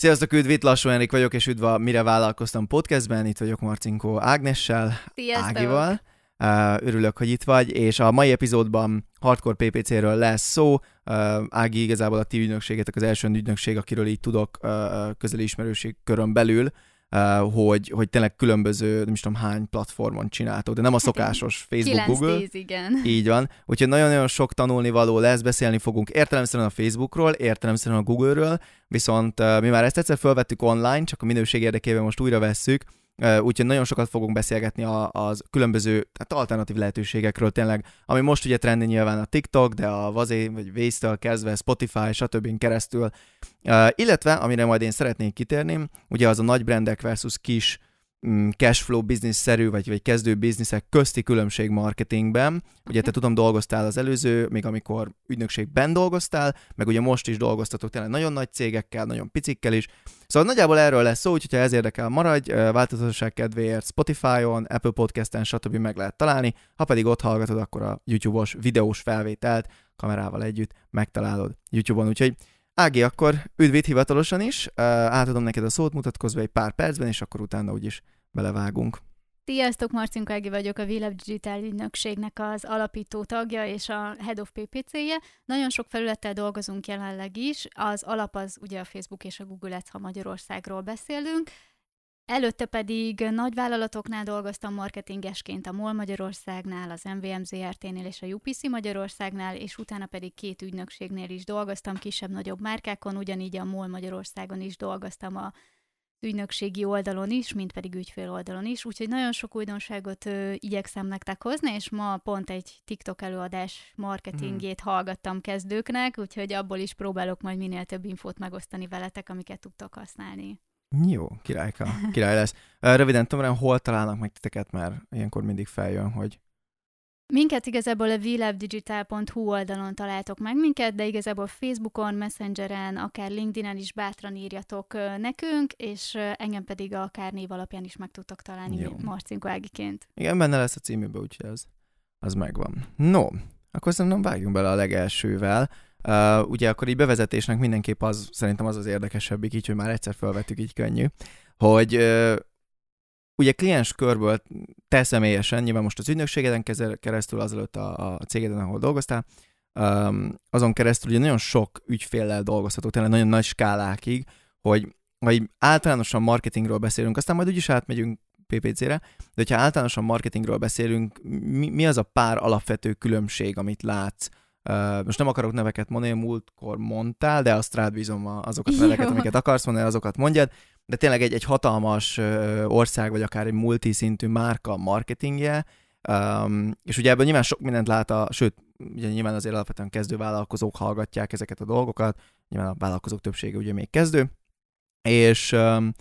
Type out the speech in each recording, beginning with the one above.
Sziasztok, üdv, itt Lassú Enrik vagyok, és üdv a Mire Vállalkoztam podcastben. Itt vagyok Marcinkó Ágnessel, Sziasztok. Ágival. Örülök, hogy itt vagy, és a mai epizódban Hardcore PPC-ről lesz szó. Ági igazából a ti ügynökségetek az első ügynökség, akiről így tudok közeli ismerőség körön belül, hogy, hogy tényleg különböző, nem is tudom hány platformon csináltok, de nem a szokásos Facebook, 9 Google. 10, igen. Így van. Úgyhogy nagyon-nagyon sok tanulnivaló lesz, beszélni fogunk értelemszerűen a Facebookról, értelemszerűen a Google-ről, viszont mi már ezt egyszer felvettük online, csak a minőség érdekében most újra vesszük, úgyhogy nagyon sokat fogunk beszélgetni a, az különböző tehát alternatív lehetőségekről tényleg, ami most ugye trendi nyilván a TikTok, de a Vazé vagy Waze-től kezdve Spotify, stb. keresztül, illetve amire majd én szeretnék kitérni, ugye az a nagy brandek versus kis cashflow biznisz-szerű, vagy, vagy kezdő bizniszek közti különbség marketingben. Ugye te tudom, dolgoztál az előző, még amikor ügynökségben dolgoztál, meg ugye most is dolgoztatok tényleg nagyon nagy cégekkel, nagyon picikkel is. Szóval nagyjából erről lesz szó, úgyhogy ha ez érdekel, maradj, változatosság kedvéért Spotify-on, Apple Podcast-en, stb. meg lehet találni, ha pedig ott hallgatod, akkor a YouTube-os videós felvételt kamerával együtt megtalálod YouTube-on, úgyhogy Ági, akkor üdv itt hivatalosan is, Ö, átadom neked a szót, mutatkozz be egy pár percben, és akkor utána úgyis belevágunk. Sziasztok, Marcinko Ági vagyok, a Vilab Digital ügynökségnek az alapító tagja és a Head of PPC-je. Nagyon sok felülettel dolgozunk jelenleg is. Az alap az ugye a Facebook és a Google Ads, ha Magyarországról beszélünk. Előtte pedig nagy vállalatoknál dolgoztam marketingesként a MOL Magyarországnál, az MVM ZRT-nél és a UPC Magyarországnál, és utána pedig két ügynökségnél is dolgoztam, kisebb-nagyobb márkákon, ugyanígy a MOL Magyarországon is dolgoztam a ügynökségi oldalon is, mint pedig ügyfél oldalon is, úgyhogy nagyon sok újdonságot ö, igyekszem nektek hozni, és ma pont egy TikTok előadás marketingét hmm. hallgattam kezdőknek, úgyhogy abból is próbálok majd minél több infót megosztani veletek, amiket tudtok használni. Jó, királyka, király lesz. Röviden, Tomrán, hol találnak meg titeket, mert ilyenkor mindig feljön, hogy Minket igazából a vlabdigital.hu oldalon találtok meg minket, de igazából Facebookon, Messengeren, akár LinkedInen is bátran írjatok nekünk, és engem pedig akár név alapján is meg tudtok találni Jó. Marcinko Ágiként. igen, benne lesz a címűbe, úgyhogy az, az megvan. No, akkor szerintem vágjunk bele a legelsővel. Uh, ugye akkor így bevezetésnek mindenképp az, szerintem az az érdekesebbik, így, hogy már egyszer felvettük, így könnyű, hogy uh, ugye kliens körből te személyesen, nyilván most az ügynökségeden keresztül, azelőtt a, a cégeden, ahol dolgoztál, um, azon keresztül ugye nagyon sok ügyféllel dolgozhatok, tényleg nagyon nagy skálákig, hogy ha így általánosan marketingről beszélünk, aztán majd úgyis átmegyünk PPC-re, de hogyha általánosan marketingről beszélünk, mi, mi az a pár alapvető különbség, amit látsz? Uh, most nem akarok neveket mondani, múltkor mondtál, de azt rád bízom azokat a neveket, amiket akarsz mondani, azokat mondjad, de tényleg egy, egy hatalmas ország, vagy akár egy multiszintű márka marketingje, um, és ugye ebből nyilván sok mindent lát a, sőt, ugye nyilván azért alapvetően kezdő vállalkozók hallgatják ezeket a dolgokat, nyilván a vállalkozók többsége ugye még kezdő, és um,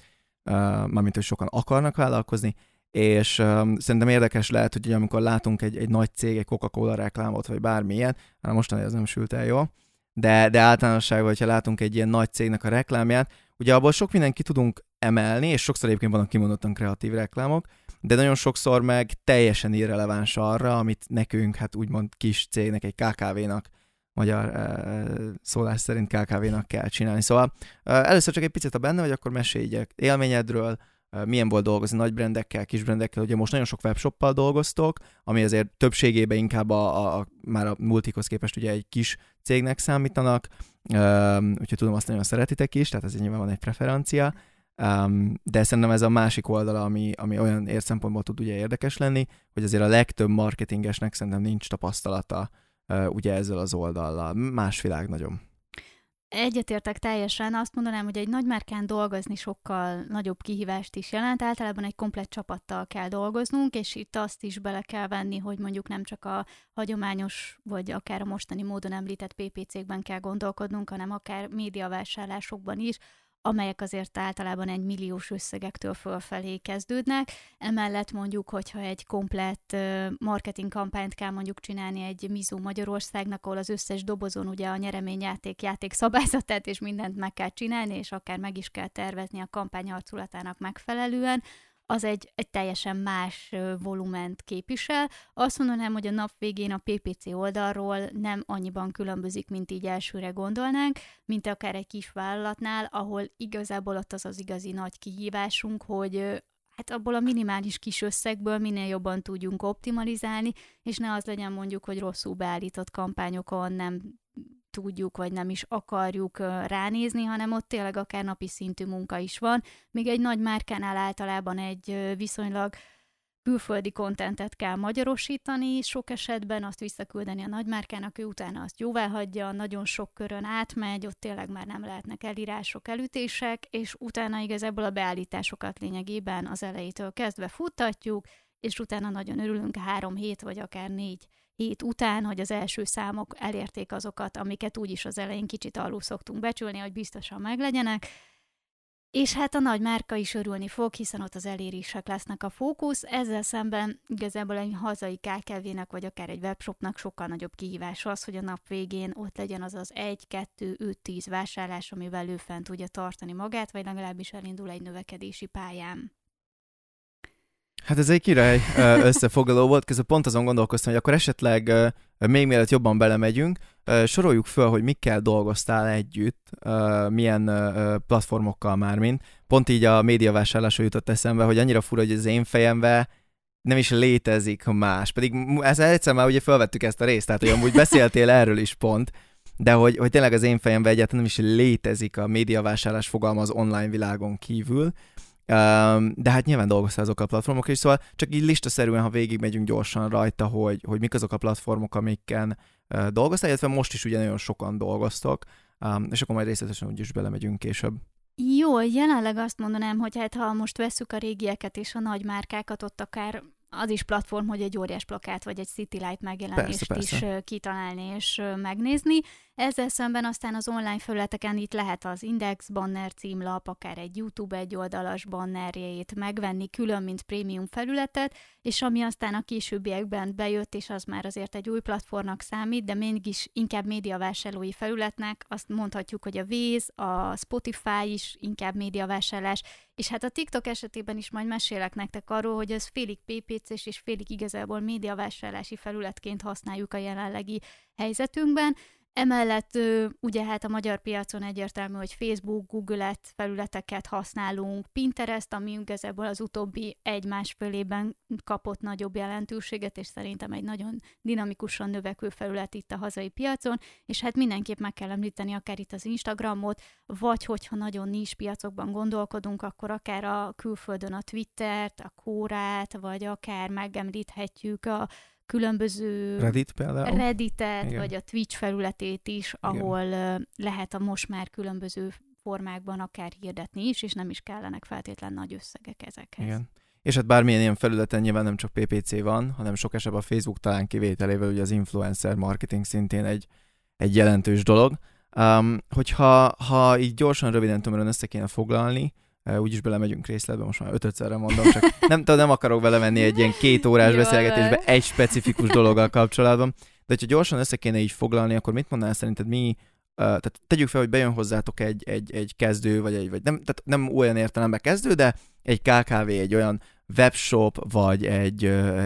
uh, mármint, hogy sokan akarnak vállalkozni, és um, szerintem érdekes lehet, hogy ugye, amikor látunk egy, egy nagy cég, egy Coca-Cola reklámot, vagy bármilyen, hát mostani ez nem sült el jól, de, de általánosságban, hogyha látunk egy ilyen nagy cégnek a reklámját, ugye abból sok mindent ki tudunk emelni, és sokszor egyébként vannak kimondottan kreatív reklámok, de nagyon sokszor meg teljesen irreleváns arra, amit nekünk, hát úgymond kis cégnek, egy KKV-nak, magyar uh, szólás szerint KKV-nak kell csinálni. Szóval uh, először csak egy picit a benne, vagy akkor mesélj élményedről, milyen volt dolgozni nagy brendekkel, kis brendekkel, ugye most nagyon sok webshoppal dolgoztok, ami azért többségében inkább a, a, a már a multikhoz képest ugye egy kis cégnek számítanak, um, úgyhogy tudom, azt nagyon szeretitek is, tehát ez nyilván van egy preferencia, um, de szerintem ez a másik oldala, ami, ami olyan ér szempontból tud ugye érdekes lenni, hogy azért a legtöbb marketingesnek szerintem nincs tapasztalata uh, ugye ezzel az oldallal. Más világ nagyon. Egyetértek teljesen. Azt mondanám, hogy egy nagy márkán dolgozni sokkal nagyobb kihívást is jelent. Általában egy komplett csapattal kell dolgoznunk, és itt azt is bele kell venni, hogy mondjuk nem csak a hagyományos, vagy akár a mostani módon említett PPC-kben kell gondolkodnunk, hanem akár médiavásárlásokban is, amelyek azért általában egy milliós összegektől fölfelé kezdődnek. Emellett mondjuk, hogyha egy komplett marketing kampányt kell mondjuk csinálni egy Mizu Magyarországnak, ahol az összes dobozon ugye a nyereményjáték játék szabályzatát és mindent meg kell csinálni, és akár meg is kell tervezni a kampány arculatának megfelelően, az egy, egy teljesen más volument képvisel. Azt mondanám, hogy a nap végén a PPC oldalról nem annyiban különbözik, mint így elsőre gondolnánk, mint akár egy kis vállalatnál, ahol igazából ott az az igazi nagy kihívásunk, hogy hát abból a minimális kis összegből minél jobban tudjunk optimalizálni, és ne az legyen mondjuk, hogy rosszul beállított kampányokon nem tudjuk, vagy nem is akarjuk ránézni, hanem ott tényleg akár napi szintű munka is van. Még egy nagy márkánál általában egy viszonylag külföldi kontentet kell magyarosítani, sok esetben azt visszaküldeni a nagymárkának, ő utána azt jóvá hagyja, nagyon sok körön átmegy, ott tényleg már nem lehetnek elírások, elütések, és utána igazából a beállításokat lényegében az elejétől kezdve futtatjuk, és utána nagyon örülünk három hét, vagy akár négy hét után, hogy az első számok elérték azokat, amiket úgyis az elején kicsit alul szoktunk becsülni, hogy biztosan meglegyenek, és hát a nagy márka is örülni fog, hiszen ott az elérések lesznek a fókusz. Ezzel szemben igazából egy hazai KKV-nek, vagy akár egy webshopnak sokkal nagyobb kihívás az, hogy a nap végén ott legyen az az 1, 2, 5, 10 vásárlás, amivel ő fent tudja tartani magát, vagy legalábbis elindul egy növekedési pályán. Hát ez egy király összefoglaló volt, közben pont azon gondolkoztam, hogy akkor esetleg még mielőtt jobban belemegyünk, soroljuk föl, hogy mikkel dolgoztál együtt, milyen platformokkal már mind. Pont így a médiavásárlásra jutott eszembe, hogy annyira fura, hogy az én fejembe nem is létezik más. Pedig ez egyszer már ugye felvettük ezt a részt, tehát hogy amúgy beszéltél erről is pont, de hogy, hogy tényleg az én fejemben egyáltalán nem is létezik a médiavásárlás fogalma az online világon kívül, de hát nyilván dolgoztál azok a platformok is, szóval csak így listaszerűen, ha végigmegyünk gyorsan rajta, hogy, hogy mik azok a platformok, amiken dolgoztál, illetve most is ugye nagyon sokan dolgoztok, és akkor majd részletesen úgyis belemegyünk később. Jó, jelenleg azt mondanám, hogy hát ha most veszük a régieket és a nagy márkákat, ott akár az is platform, hogy egy óriás plakát vagy egy City Light megjelenést persze, persze. is kitalálni és megnézni. Ezzel szemben aztán az online felületeken itt lehet az Index banner címlap, akár egy YouTube egy oldalas bannerjét megvenni külön, mint prémium felületet, és ami aztán a későbbiekben bejött, és az már azért egy új platformnak számít, de mégis inkább médiavásárlói felületnek, azt mondhatjuk, hogy a Waze, a Spotify is inkább médiavásárlás, és hát a TikTok esetében is majd mesélek nektek arról, hogy ez félig PPC-s és félig igazából médiavásárlási felületként használjuk a jelenlegi helyzetünkben, Emellett ugye hát a magyar piacon egyértelmű, hogy Facebook, Google felületeket használunk, Pinterest, ami igazából az utóbbi egy-másfél évben kapott nagyobb jelentőséget, és szerintem egy nagyon dinamikusan növekvő felület itt a hazai piacon, és hát mindenképp meg kell említeni akár itt az Instagramot, vagy hogyha nagyon nincs piacokban gondolkodunk, akkor akár a külföldön a Twittert, a Kórát, vagy akár megemlíthetjük a különböző Reddit például? Redditet, Igen. vagy a Twitch felületét is, ahol Igen. lehet a most már különböző formákban akár hirdetni is, és nem is kellenek feltétlen nagy összegek ezekhez. Igen. És hát bármilyen ilyen felületen nyilván nem csak PPC van, hanem sok esetben a Facebook talán kivételével ugye az influencer marketing szintén egy, egy jelentős dolog. Um, hogyha ha így gyorsan, röviden tömören össze kéne foglalni, úgyis belemegyünk részletbe, most már ötödszerre mondom, csak nem, nem akarok belevenni egy ilyen két órás beszélgetésbe egy specifikus dologgal kapcsolatban, de hogyha gyorsan össze kéne így foglalni, akkor mit mondanál szerinted mi, tehát tegyük fel, hogy bejön hozzátok egy, egy, egy kezdő, vagy egy, vagy nem, tehát nem olyan értelemben kezdő, de egy KKV, egy olyan webshop, vagy egy,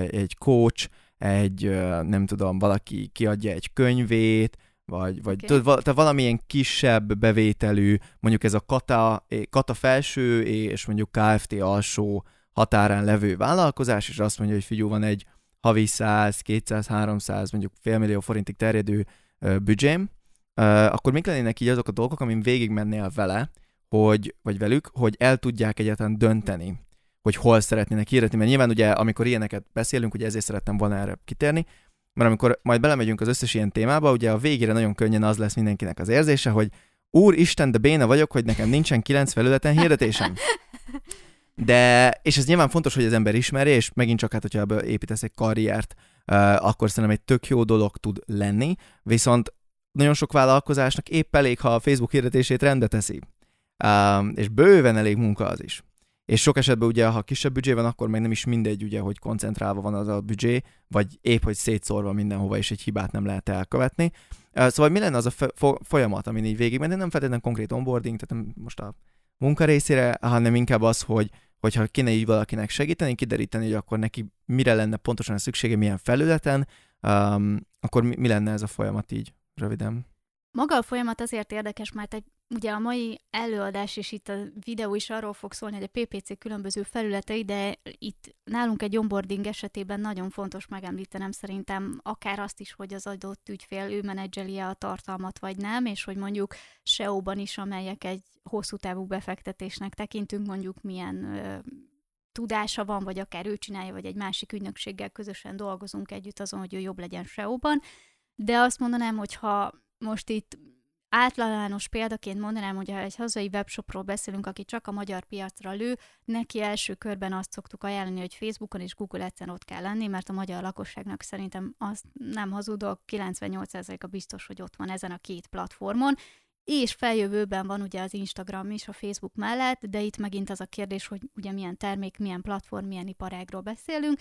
egy coach, egy, nem tudom, valaki kiadja egy könyvét, vagy, vagy okay. tudod, te valamilyen kisebb bevételű, mondjuk ez a kata, kata felső és mondjuk KFT alsó határán levő vállalkozás, és azt mondja, hogy figyú, van egy havi 100, 200, 300, mondjuk félmillió forintig terjedő uh, büdzsém, uh, akkor mik lennének így azok a dolgok, amin végigmennél vele, hogy, vagy velük, hogy el tudják egyáltalán dönteni, hogy hol szeretnének hirdetni, mert nyilván ugye, amikor ilyeneket beszélünk, ugye ezért szerettem volna erre kitérni, mert amikor majd belemegyünk az összes ilyen témába, ugye a végére nagyon könnyen az lesz mindenkinek az érzése, hogy Úr Isten, de béna vagyok, hogy nekem nincsen kilenc felületen hirdetésem. De, és ez nyilván fontos, hogy az ember ismerje, és megint csak hát, hogyha ebből építesz egy karriert, uh, akkor szerintem egy tök jó dolog tud lenni, viszont nagyon sok vállalkozásnak épp elég, ha a Facebook hirdetését rendbe teszi. Uh, és bőven elég munka az is és sok esetben ugye, ha kisebb büdzsé van, akkor meg nem is mindegy, ugye, hogy koncentrálva van az a büdzsé, vagy épp, hogy szétszórva mindenhova, és egy hibát nem lehet elkövetni. Szóval mi lenne az a folyamat, amin így menni? Nem feltétlenül konkrét onboarding, tehát nem most a munka részére, hanem inkább az, hogy, hogyha kéne így valakinek segíteni, kideríteni, hogy akkor neki mire lenne pontosan a szüksége, milyen felületen, um, akkor mi, mi lenne ez a folyamat így röviden? Maga a folyamat azért érdekes, mert egy, ugye a mai előadás és itt a videó is arról fog szólni, hogy a PPC különböző felületei, de itt nálunk egy onboarding esetében nagyon fontos megemlítenem szerintem akár azt is, hogy az adott ügyfél ő menedzseli a tartalmat vagy nem, és hogy mondjuk SEO-ban is, amelyek egy hosszú távú befektetésnek tekintünk, mondjuk milyen ö, tudása van, vagy akár ő csinálja, vagy egy másik ügynökséggel közösen dolgozunk együtt azon, hogy ő jobb legyen SEO-ban. De azt mondanám, hogy ha most itt általános példaként mondanám, hogy ha egy hazai webshopról beszélünk, aki csak a magyar piacra lő, neki első körben azt szoktuk ajánlani, hogy Facebookon és Google Ads-en ott kell lenni, mert a magyar lakosságnak szerintem azt nem hazudok, 98%-a biztos, hogy ott van ezen a két platformon, és feljövőben van ugye az Instagram is a Facebook mellett, de itt megint az a kérdés, hogy ugye milyen termék, milyen platform, milyen iparágról beszélünk,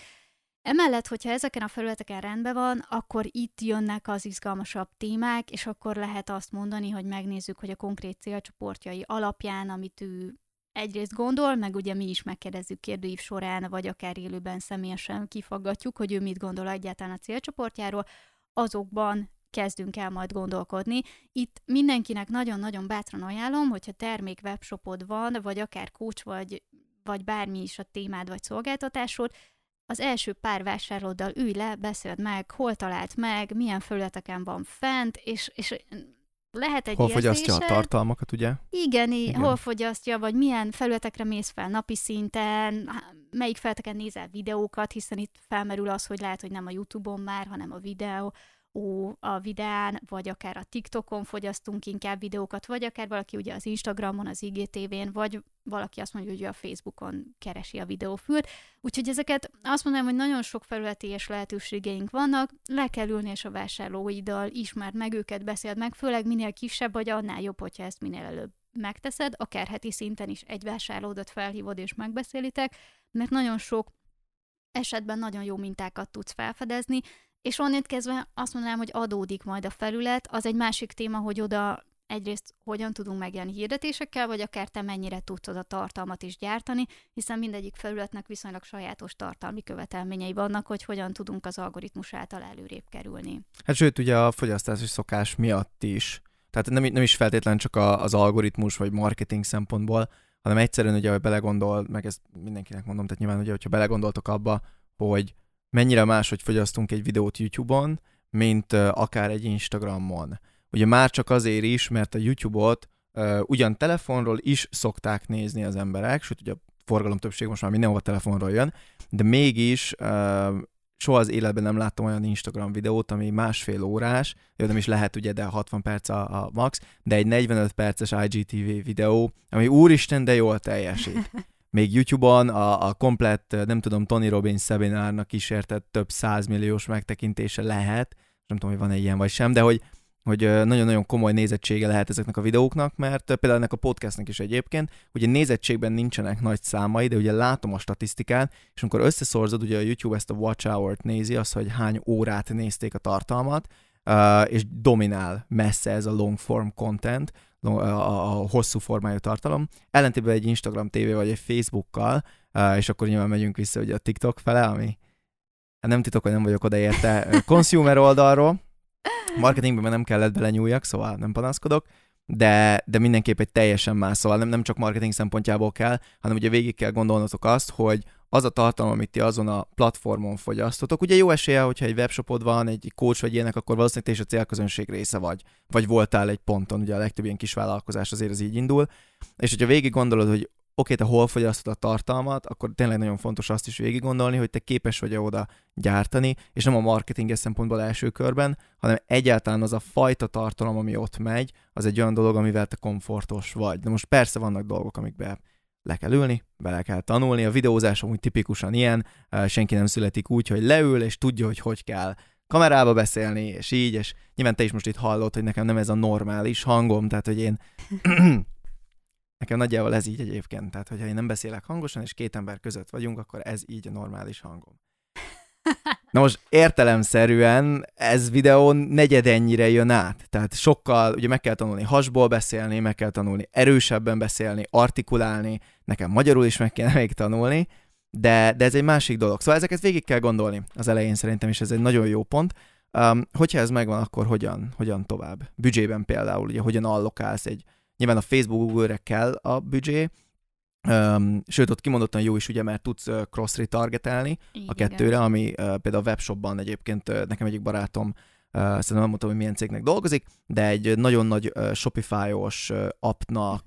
Emellett, hogyha ezeken a felületeken rendben van, akkor itt jönnek az izgalmasabb témák, és akkor lehet azt mondani, hogy megnézzük, hogy a konkrét célcsoportjai alapján, amit ő egyrészt gondol, meg ugye mi is megkérdezzük kérdőív során, vagy akár élőben személyesen kifaggatjuk, hogy ő mit gondol egyáltalán a célcsoportjáról, azokban kezdünk el majd gondolkodni. Itt mindenkinek nagyon-nagyon bátran ajánlom, hogyha termék webshopod van, vagy akár coach, vagy, vagy bármi is a témád vagy szolgáltatásod, az első pár vásárlóddal ülj le, beszéld meg, hol talált meg, milyen felületeken van fent, és, és lehet egy Hol fogyasztja a tartalmakat, ugye? Igen, Igen, hol fogyasztja, vagy milyen felületekre mész fel napi szinten, melyik felületeken nézel videókat, hiszen itt felmerül az, hogy lehet, hogy nem a YouTube-on már, hanem a videó, ó, a videán, vagy akár a TikTokon fogyasztunk inkább videókat, vagy akár valaki ugye az Instagramon, az IGTV-n, vagy valaki azt mondja, hogy a Facebookon keresi a videófürt. Úgyhogy ezeket azt mondanám, hogy nagyon sok felületi és lehetőségeink vannak, le kell ülni és a vásárlóiddal ismerd meg őket, beszéld meg, főleg minél kisebb vagy, annál jobb, hogyha ezt minél előbb megteszed, akár heti szinten is egy vásárlódat felhívod és megbeszélitek, mert nagyon sok esetben nagyon jó mintákat tudsz felfedezni, és onnét kezdve azt mondanám, hogy adódik majd a felület. Az egy másik téma, hogy oda egyrészt hogyan tudunk megjelenni hirdetésekkel, vagy akár te mennyire tudsz oda tartalmat is gyártani, hiszen mindegyik felületnek viszonylag sajátos tartalmi követelményei vannak, hogy hogyan tudunk az algoritmus által előrébb kerülni. Hát sőt, ugye a fogyasztási szokás miatt is. Tehát nem, nem is feltétlenül csak a, az algoritmus vagy marketing szempontból, hanem egyszerűen ugye, hogy belegondol, meg ezt mindenkinek mondom, tehát nyilván ugye, hogyha belegondoltok abba, hogy mennyire máshogy fogyasztunk egy videót YouTube-on, mint akár egy Instagramon. Ugye már csak azért is, mert a YouTube-ot ugyan telefonról is szokták nézni az emberek, sőt ugye a forgalom többség most már mindenhova telefonról jön, de mégis uh, soha az életben nem láttam olyan Instagram videót, ami másfél órás, jó, nem is lehet ugye, de 60 perc a, a max, de egy 45 perces IGTV videó, ami úristen, de jól teljesít még YouTube-on a, a komplett, nem tudom, Tony Robbins szebinárnak kísértett több százmilliós megtekintése lehet, nem tudom, hogy van-e ilyen vagy sem, de hogy, hogy nagyon-nagyon komoly nézettsége lehet ezeknek a videóknak, mert például ennek a podcastnak is egyébként, ugye nézettségben nincsenek nagy számai, de ugye látom a statisztikát, és amikor összeszorzod, ugye a YouTube ezt a watch hour-t nézi, az, hogy hány órát nézték a tartalmat, és dominál messze ez a long form content, a, a hosszú formájú tartalom, ellentétben egy Instagram TV vagy egy Facebookkal, és akkor nyilván megyünk vissza ugye a TikTok fele, ami hát nem titok, hogy nem vagyok odaérte consumer oldalról, marketingben nem kellett belenyúljak, szóval nem panaszkodok, de, de mindenképp egy teljesen más, szóval nem, nem csak marketing szempontjából kell, hanem ugye végig kell gondolnotok azt, hogy az a tartalom, amit ti azon a platformon fogyasztotok. Ugye jó esélye, hogyha egy webshopod van, egy coach vagy ilyenek, akkor valószínűleg te is a célközönség része vagy, vagy voltál egy ponton, ugye a legtöbb ilyen kis vállalkozás azért az így indul, és hogyha végig gondolod, hogy oké, te hol fogyasztod a tartalmat, akkor tényleg nagyon fontos azt is végig gondolni, hogy te képes vagy oda gyártani, és nem a marketinges szempontból első körben, hanem egyáltalán az a fajta tartalom, ami ott megy, az egy olyan dolog, amivel te komfortos vagy. De most persze vannak dolgok, amikbe le kell ülni, bele kell tanulni, a videózás amúgy tipikusan ilyen, senki nem születik úgy, hogy leül és tudja, hogy hogy kell kamerába beszélni, és így, és nyilván te is most itt hallod, hogy nekem nem ez a normális hangom, tehát hogy én nekem nagyjából ez így egyébként, tehát hogyha én nem beszélek hangosan, és két ember között vagyunk, akkor ez így a normális hangom. Na most értelemszerűen ez videó negyedennyire jön át. Tehát sokkal, ugye meg kell tanulni hasból beszélni, meg kell tanulni erősebben beszélni, artikulálni, nekem magyarul is meg kell még tanulni, de, de ez egy másik dolog. Szóval ezeket végig kell gondolni az elején szerintem, és ez egy nagyon jó pont. Um, hogyha ez megvan, akkor hogyan, hogyan tovább? Büdzsében például, ugye hogyan allokálsz egy, nyilván a Facebook Google-re kell a büdzsé, Um, sőt, ott kimondottan jó is, ugye, mert tudsz uh, cross-retargetelni a kettőre, ami uh, például a webshopban egyébként uh, nekem egyik barátom, uh, szerintem nem mondtam, hogy milyen cégnek dolgozik, de egy nagyon nagy uh, Shopify-os uh, appnak,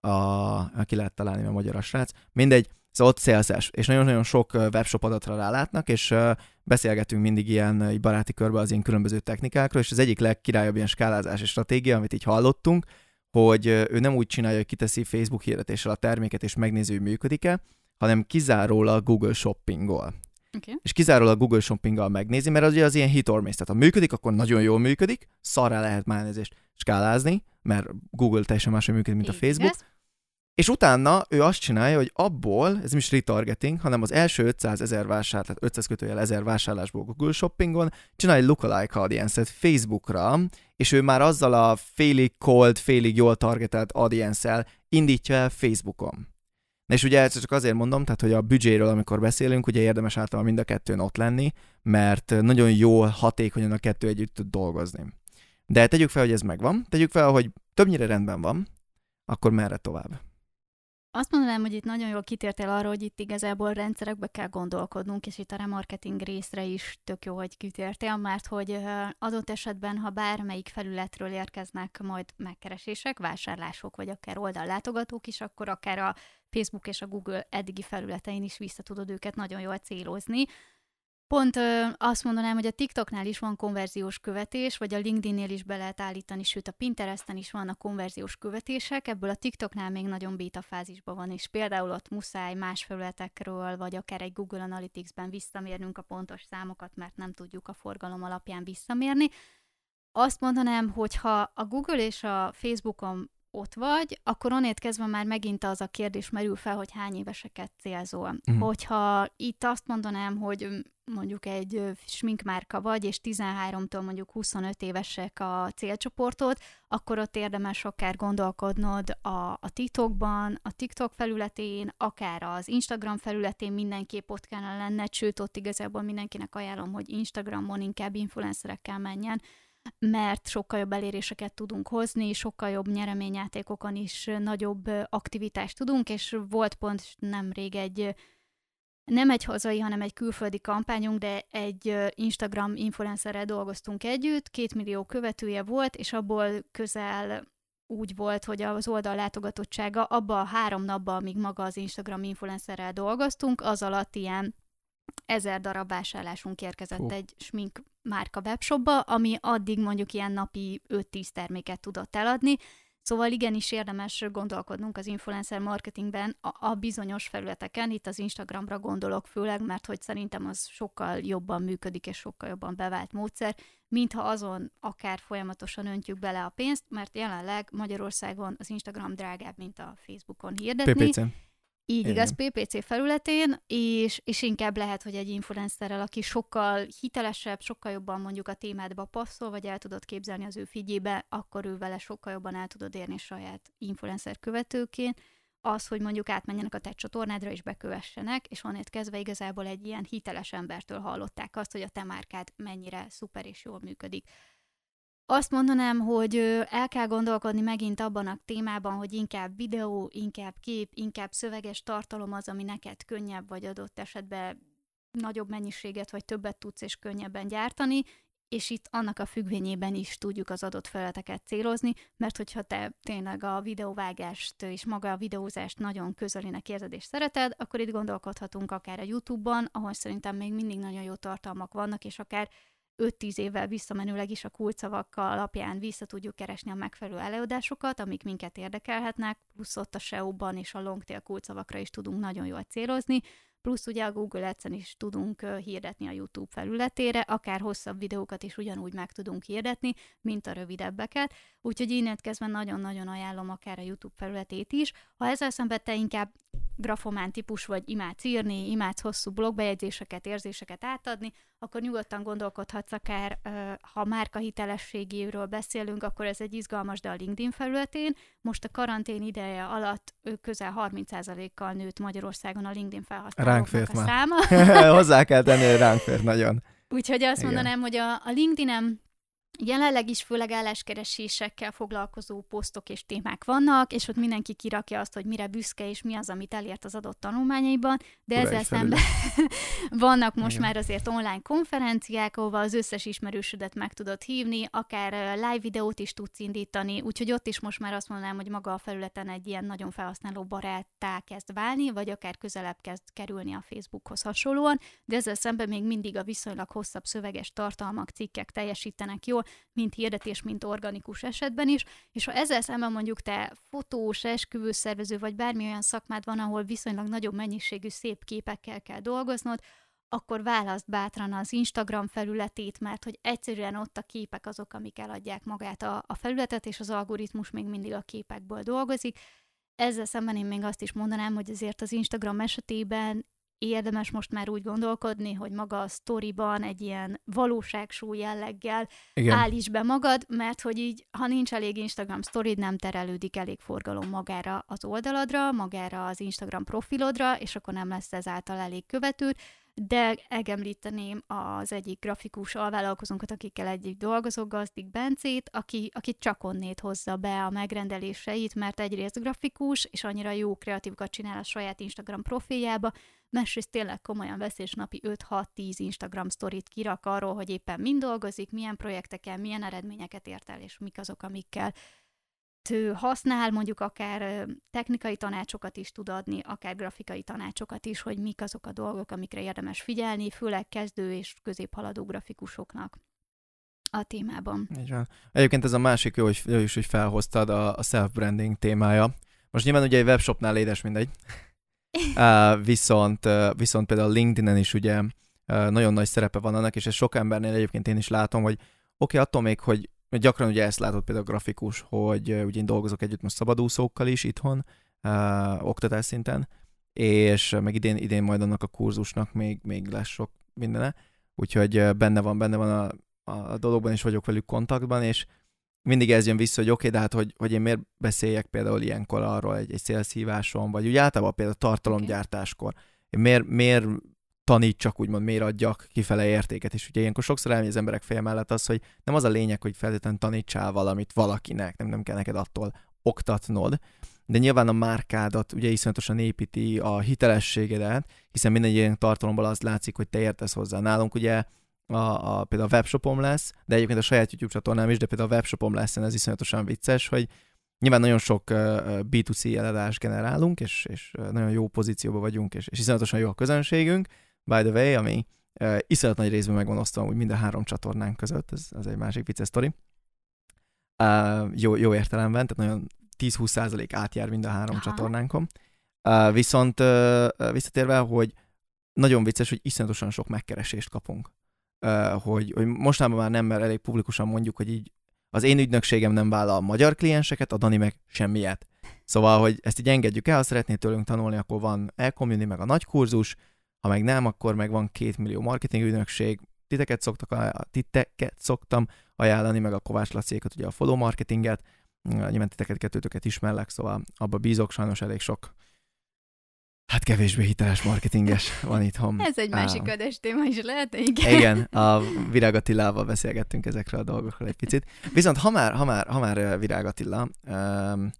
uh-huh. a, ki lehet találni a magyar a srác, mindegy, szóval ott szélszes, és nagyon-nagyon sok webshop adatra rálátnak, és uh, beszélgetünk mindig ilyen uh, baráti körbe az ilyen különböző technikákról, és az egyik legkirályabb ilyen skálázási stratégia, amit így hallottunk, hogy ő nem úgy csinálja, hogy kiteszi Facebook hirdetéssel a terméket, és megnézi, hogy működik-e, hanem kizárólag Google Shoppingol. Okay. És kizárólag Google Shoppinggal megnézi, mert az ugye az ilyen hit or miss. Tehát ha működik, akkor nagyon jól működik, szarrá lehet már nézést skálázni, mert Google teljesen máshogy működik, mint a Facebook. Yes. És utána ő azt csinálja, hogy abból, ez nem is retargeting, hanem az első 500 ezer vásárlás, tehát 500 kötőjel ezer vásárlásból Google Shoppingon csinál egy lookalike audience-et Facebookra, és ő már azzal a félig cold, félig jól targetelt audience indítja el Facebookon. Na és ugye ezt csak azért mondom, tehát hogy a büdzséről, amikor beszélünk, ugye érdemes általában mind a kettőn ott lenni, mert nagyon jól, hatékonyan a kettő együtt tud dolgozni. De tegyük fel, hogy ez megvan, tegyük fel, hogy többnyire rendben van, akkor merre tovább? Azt mondanám, hogy itt nagyon jól kitértél arra, hogy itt igazából rendszerekbe kell gondolkodnunk, és itt a remarketing részre is tök jó, hogy kitértél, mert hogy adott esetben, ha bármelyik felületről érkeznek majd megkeresések, vásárlások, vagy akár oldallátogatók is, akkor akár a Facebook és a Google eddigi felületein is vissza tudod őket nagyon jól célozni. Pont ö, azt mondanám, hogy a TikToknál is van konverziós követés, vagy a LinkedInnél is be lehet állítani, sőt a Pinteresten is vannak konverziós követések, ebből a TikToknál még nagyon beta fázisban van, és például ott muszáj más felületekről, vagy akár egy Google Analytics-ben visszamérnünk a pontos számokat, mert nem tudjuk a forgalom alapján visszamérni. Azt mondanám, hogy ha a Google és a Facebookon ott vagy, akkor onnét kezdve már megint az a kérdés merül fel, hogy hány éveseket célzol. Uh-huh. Hogyha itt azt mondanám, hogy mondjuk egy sminkmárka vagy, és 13-tól mondjuk 25 évesek a célcsoportod, akkor ott érdemes akár gondolkodnod a, a TikTokban, a TikTok felületén, akár az Instagram felületén mindenképp ott kellene lenne, sőt ott igazából mindenkinek ajánlom, hogy Instagramon inkább influencerekkel menjen, mert sokkal jobb eléréseket tudunk hozni, sokkal jobb nyereményjátékokon is nagyobb aktivitást tudunk, és volt pont nemrég egy nem egy hazai, hanem egy külföldi kampányunk, de egy Instagram influencerrel dolgoztunk együtt, két millió követője volt, és abból közel úgy volt, hogy az oldal látogatottsága abba a három napban, amíg maga az Instagram influencerrel dolgoztunk, az alatt ilyen ezer darab vásárlásunk érkezett Hú. egy smink márka webshopba, ami addig mondjuk ilyen napi 5-10 terméket tudott eladni, Szóval igenis érdemes gondolkodnunk az influencer marketingben a, a bizonyos felületeken, itt az Instagramra gondolok főleg, mert hogy szerintem az sokkal jobban működik és sokkal jobban bevált módszer, mintha azon akár folyamatosan öntjük bele a pénzt, mert jelenleg Magyarországon az Instagram drágább, mint a Facebookon hirdetni. PPC. Így Igen. igaz, PPC felületén, és, és inkább lehet, hogy egy influencerrel, aki sokkal hitelesebb, sokkal jobban mondjuk a témádba passzol, vagy el tudod képzelni az ő figyébe, akkor ő vele sokkal jobban el tudod érni saját influencer követőként, az, hogy mondjuk átmenjenek a te csatornádra és bekövessenek, és onnét kezdve igazából egy ilyen hiteles embertől hallották azt, hogy a te márkád mennyire szuper és jól működik. Azt mondanám, hogy el kell gondolkodni megint abban a témában, hogy inkább videó, inkább kép, inkább szöveges tartalom az, ami neked könnyebb, vagy adott esetben nagyobb mennyiséget, vagy többet tudsz és könnyebben gyártani, és itt annak a függvényében is tudjuk az adott feleteket célozni, mert hogyha te tényleg a videóvágást és maga a videózást nagyon közelinek érzed és szereted, akkor itt gondolkodhatunk akár a YouTube-ban, ahol szerintem még mindig nagyon jó tartalmak vannak, és akár 5-10 évvel visszamenőleg is a kulcsszavakkal alapján vissza tudjuk keresni a megfelelő előadásokat, amik minket érdekelhetnek, plusz ott a SEO-ban és a longtail kulcsszavakra is tudunk nagyon jól célozni, plusz ugye a Google Ads-en is tudunk hirdetni a YouTube felületére, akár hosszabb videókat is ugyanúgy meg tudunk hirdetni, mint a rövidebbeket, úgyhogy innen kezdve nagyon-nagyon ajánlom akár a YouTube felületét is. Ha ezzel szemben te inkább grafomán típus vagy, imádsz írni, imádsz hosszú blogbejegyzéseket, érzéseket átadni, akkor nyugodtan gondolkodhatsz akár, ha márka hitelességéről beszélünk, akkor ez egy izgalmas, de a LinkedIn felületén. Most a karantén ideje alatt közel 30%-kal nőtt Magyarországon a LinkedIn felhasználóknak a száma. Hozzá kell tenni, hogy ránk fért nagyon. Úgyhogy azt Igen. mondanám, hogy a, a LinkedIn-em Jelenleg is főleg álláskeresésekkel foglalkozó posztok és témák vannak, és ott mindenki kirakja azt, hogy mire büszke és mi az, amit elért az adott tanulmányaiban, de Ura ezzel szemben vannak most Igen. már azért online konferenciák, ahova az összes ismerősödet meg tudod hívni, akár live videót is tudsz indítani, úgyhogy ott is most már azt mondanám, hogy maga a felületen egy ilyen nagyon felhasználó baráttá kezd válni, vagy akár közelebb kezd kerülni a Facebookhoz hasonlóan, de ezzel szemben még mindig a viszonylag hosszabb szöveges tartalmak, cikkek teljesítenek jól, mint hirdetés, mint organikus esetben is, és ha ezzel szemben mondjuk te fotós, esküvőszervező, vagy bármi olyan szakmád van, ahol viszonylag nagyobb mennyiségű szép képekkel kell dolgoznod, akkor választ bátran az Instagram felületét, mert hogy egyszerűen ott a képek azok, amik eladják magát a, a felületet, és az algoritmus még mindig a képekből dolgozik. Ezzel szemben én még azt is mondanám, hogy azért az Instagram esetében érdemes most már úgy gondolkodni, hogy maga a sztoriban egy ilyen valóságsú jelleggel Igen. állíts be magad, mert hogy így, ha nincs elég Instagram sztorid, nem terelődik elég forgalom magára az oldaladra, magára az Instagram profilodra, és akkor nem lesz ezáltal elég követőd, de megemlíteném az egyik grafikus alvállalkozónkat, akikkel együtt dolgozok, Gazdik Bencét, aki, aki csak onnét hozza be a megrendeléseit, mert egyrészt grafikus, és annyira jó kreatívokat csinál a saját Instagram profiljába, másrészt tényleg komolyan vesz, és napi 5-6-10 Instagram sztorit kirak arról, hogy éppen mind dolgozik, milyen projekteken, milyen eredményeket ért el, és mik azok, amikkel használ, mondjuk akár technikai tanácsokat is tud adni, akár grafikai tanácsokat is, hogy mik azok a dolgok, amikre érdemes figyelni, főleg kezdő és középhaladó grafikusoknak a témában. Így van. Egyébként ez a másik jó, hogy, jó is, hogy felhoztad a, a self-branding témája. Most nyilván ugye egy webshopnál édes mindegy, uh, viszont, uh, viszont például LinkedIn-en is ugye uh, nagyon nagy szerepe van annak, és ez sok embernél egyébként én is látom, hogy oké, okay, attól még, hogy gyakran ugye ezt látod például a grafikus, hogy ugye én dolgozok együtt most szabadúszókkal is itthon, uh, oktatás szinten, és meg idén, idén majd annak a kurzusnak még, még lesz sok mindene, úgyhogy benne van, benne van a, a dologban, és vagyok velük kontaktban, és mindig ez jön vissza, hogy oké, okay, de hát hogy, hogy én miért beszéljek például ilyenkor arról egy, egy szélszíváson, vagy úgy általában például tartalomgyártáskor. Én miért, miért tanítsak, úgymond miért adjak kifele értéket. És ugye ilyenkor sokszor elmegy az emberek feje mellett az, hogy nem az a lényeg, hogy feltétlenül tanítsál valamit valakinek, nem, nem kell neked attól oktatnod, de nyilván a márkádat ugye iszonyatosan építi a hitelességedet, hiszen minden ilyen tartalomból az látszik, hogy te értesz hozzá. Nálunk ugye a, a, például a webshopom lesz, de egyébként a saját YouTube csatornám is, de például a webshopom lesz, ez iszonyatosan vicces, hogy nyilván nagyon sok B2C eladást generálunk, és, és nagyon jó pozícióban vagyunk, és, és iszonyatosan jó a közönségünk, by the way, ami uh, iszonyat nagy részben megvan osztva úgy minden három csatornánk között, ez, ez egy másik vicces sztori. Uh, jó, jó értelemben, tehát nagyon 10-20% átjár mind a három Aha. csatornánkon. Uh, viszont uh, visszatérve, hogy nagyon vicces, hogy iszonyatosan sok megkeresést kapunk. Uh, hogy, hogy mostanában már nem, mert elég publikusan mondjuk, hogy így az én ügynökségem nem vállal magyar klienseket, a Dani meg semmiet. Szóval, hogy ezt így engedjük el, ha szeretnél tőlünk tanulni, akkor van e meg a nagy kurzus, ha meg nem, akkor meg van két millió marketing ügynökség, titeket, szoktak, titeket szoktam ajánlani, meg a Kovács Lacékat, ugye a follow marketinget, nyilván titeket, kettőtöket ismerlek, szóval abba bízok, sajnos elég sok Hát kevésbé hiteles marketinges van itthon. Ez egy másik uh, adás téma is lehet, igen. Igen, a Virág Attilával beszélgettünk ezekről a dolgokról egy picit. Viszont ha már, ha már, ha már Virág Attila, um,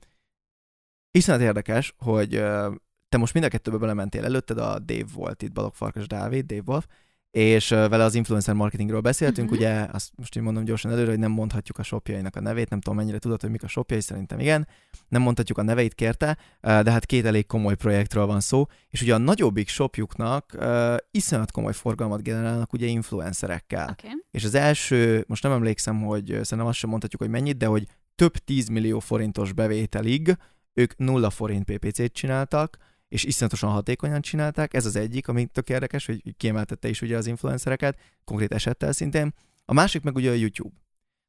iszonyat érdekes, hogy uh, te most mind a kettőbe belementél. Előtted a Dave volt itt, Balog Farkas Dávid, Dave Wolf, és vele az influencer marketingről beszéltünk, uh-huh. ugye azt most én mondom gyorsan előre, hogy nem mondhatjuk a shopjainak a nevét, nem tudom mennyire tudod, hogy mik a shopjai, szerintem igen, nem mondhatjuk a neveit kérte, de hát két elég komoly projektről van szó, és ugye a nagyobbik shopjuknak uh, iszonyat komoly forgalmat generálnak ugye influencerekkel. Okay. És az első, most nem emlékszem, hogy szerintem azt sem mondhatjuk, hogy mennyit, de hogy több 10 millió forintos bevételig ők nulla forint PPC-t csináltak, és iszonyatosan hatékonyan csinálták. Ez az egyik, ami tök érdekes, hogy kiemeltette is ugye az influencereket, konkrét esettel szintén. A másik meg ugye a YouTube.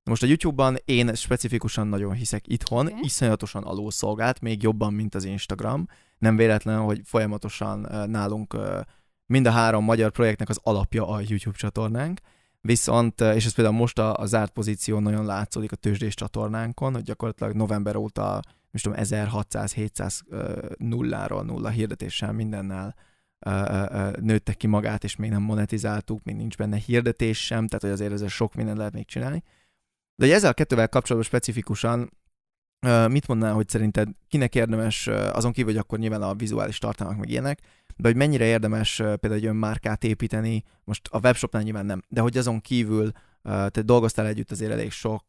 Most a YouTube-ban én specifikusan nagyon hiszek itthon, Oké. iszonyatosan alulszolgált, még jobban, mint az Instagram. Nem véletlen, hogy folyamatosan nálunk mind a három magyar projektnek az alapja a YouTube csatornánk. Viszont, és ez például most a, a zárt pozíció nagyon látszódik a tőzsdés csatornánkon, hogy gyakorlatilag november óta, most tudom, 1600-700 ö, nulláról, nulla hirdetéssel, mindennel nőtte ki magát, és még nem monetizáltuk, még nincs benne hirdetés sem, tehát hogy azért ezzel sok mindent lehet még csinálni. De hogy ezzel a kettővel kapcsolatban specifikusan mit mondanál, hogy szerinted kinek érdemes, azon kívül, hogy akkor nyilván a vizuális tartalmak meg ilyenek, de hogy mennyire érdemes például egy önmárkát építeni, most a webshopnál nyilván nem, de hogy azon kívül te dolgoztál együtt azért elég sok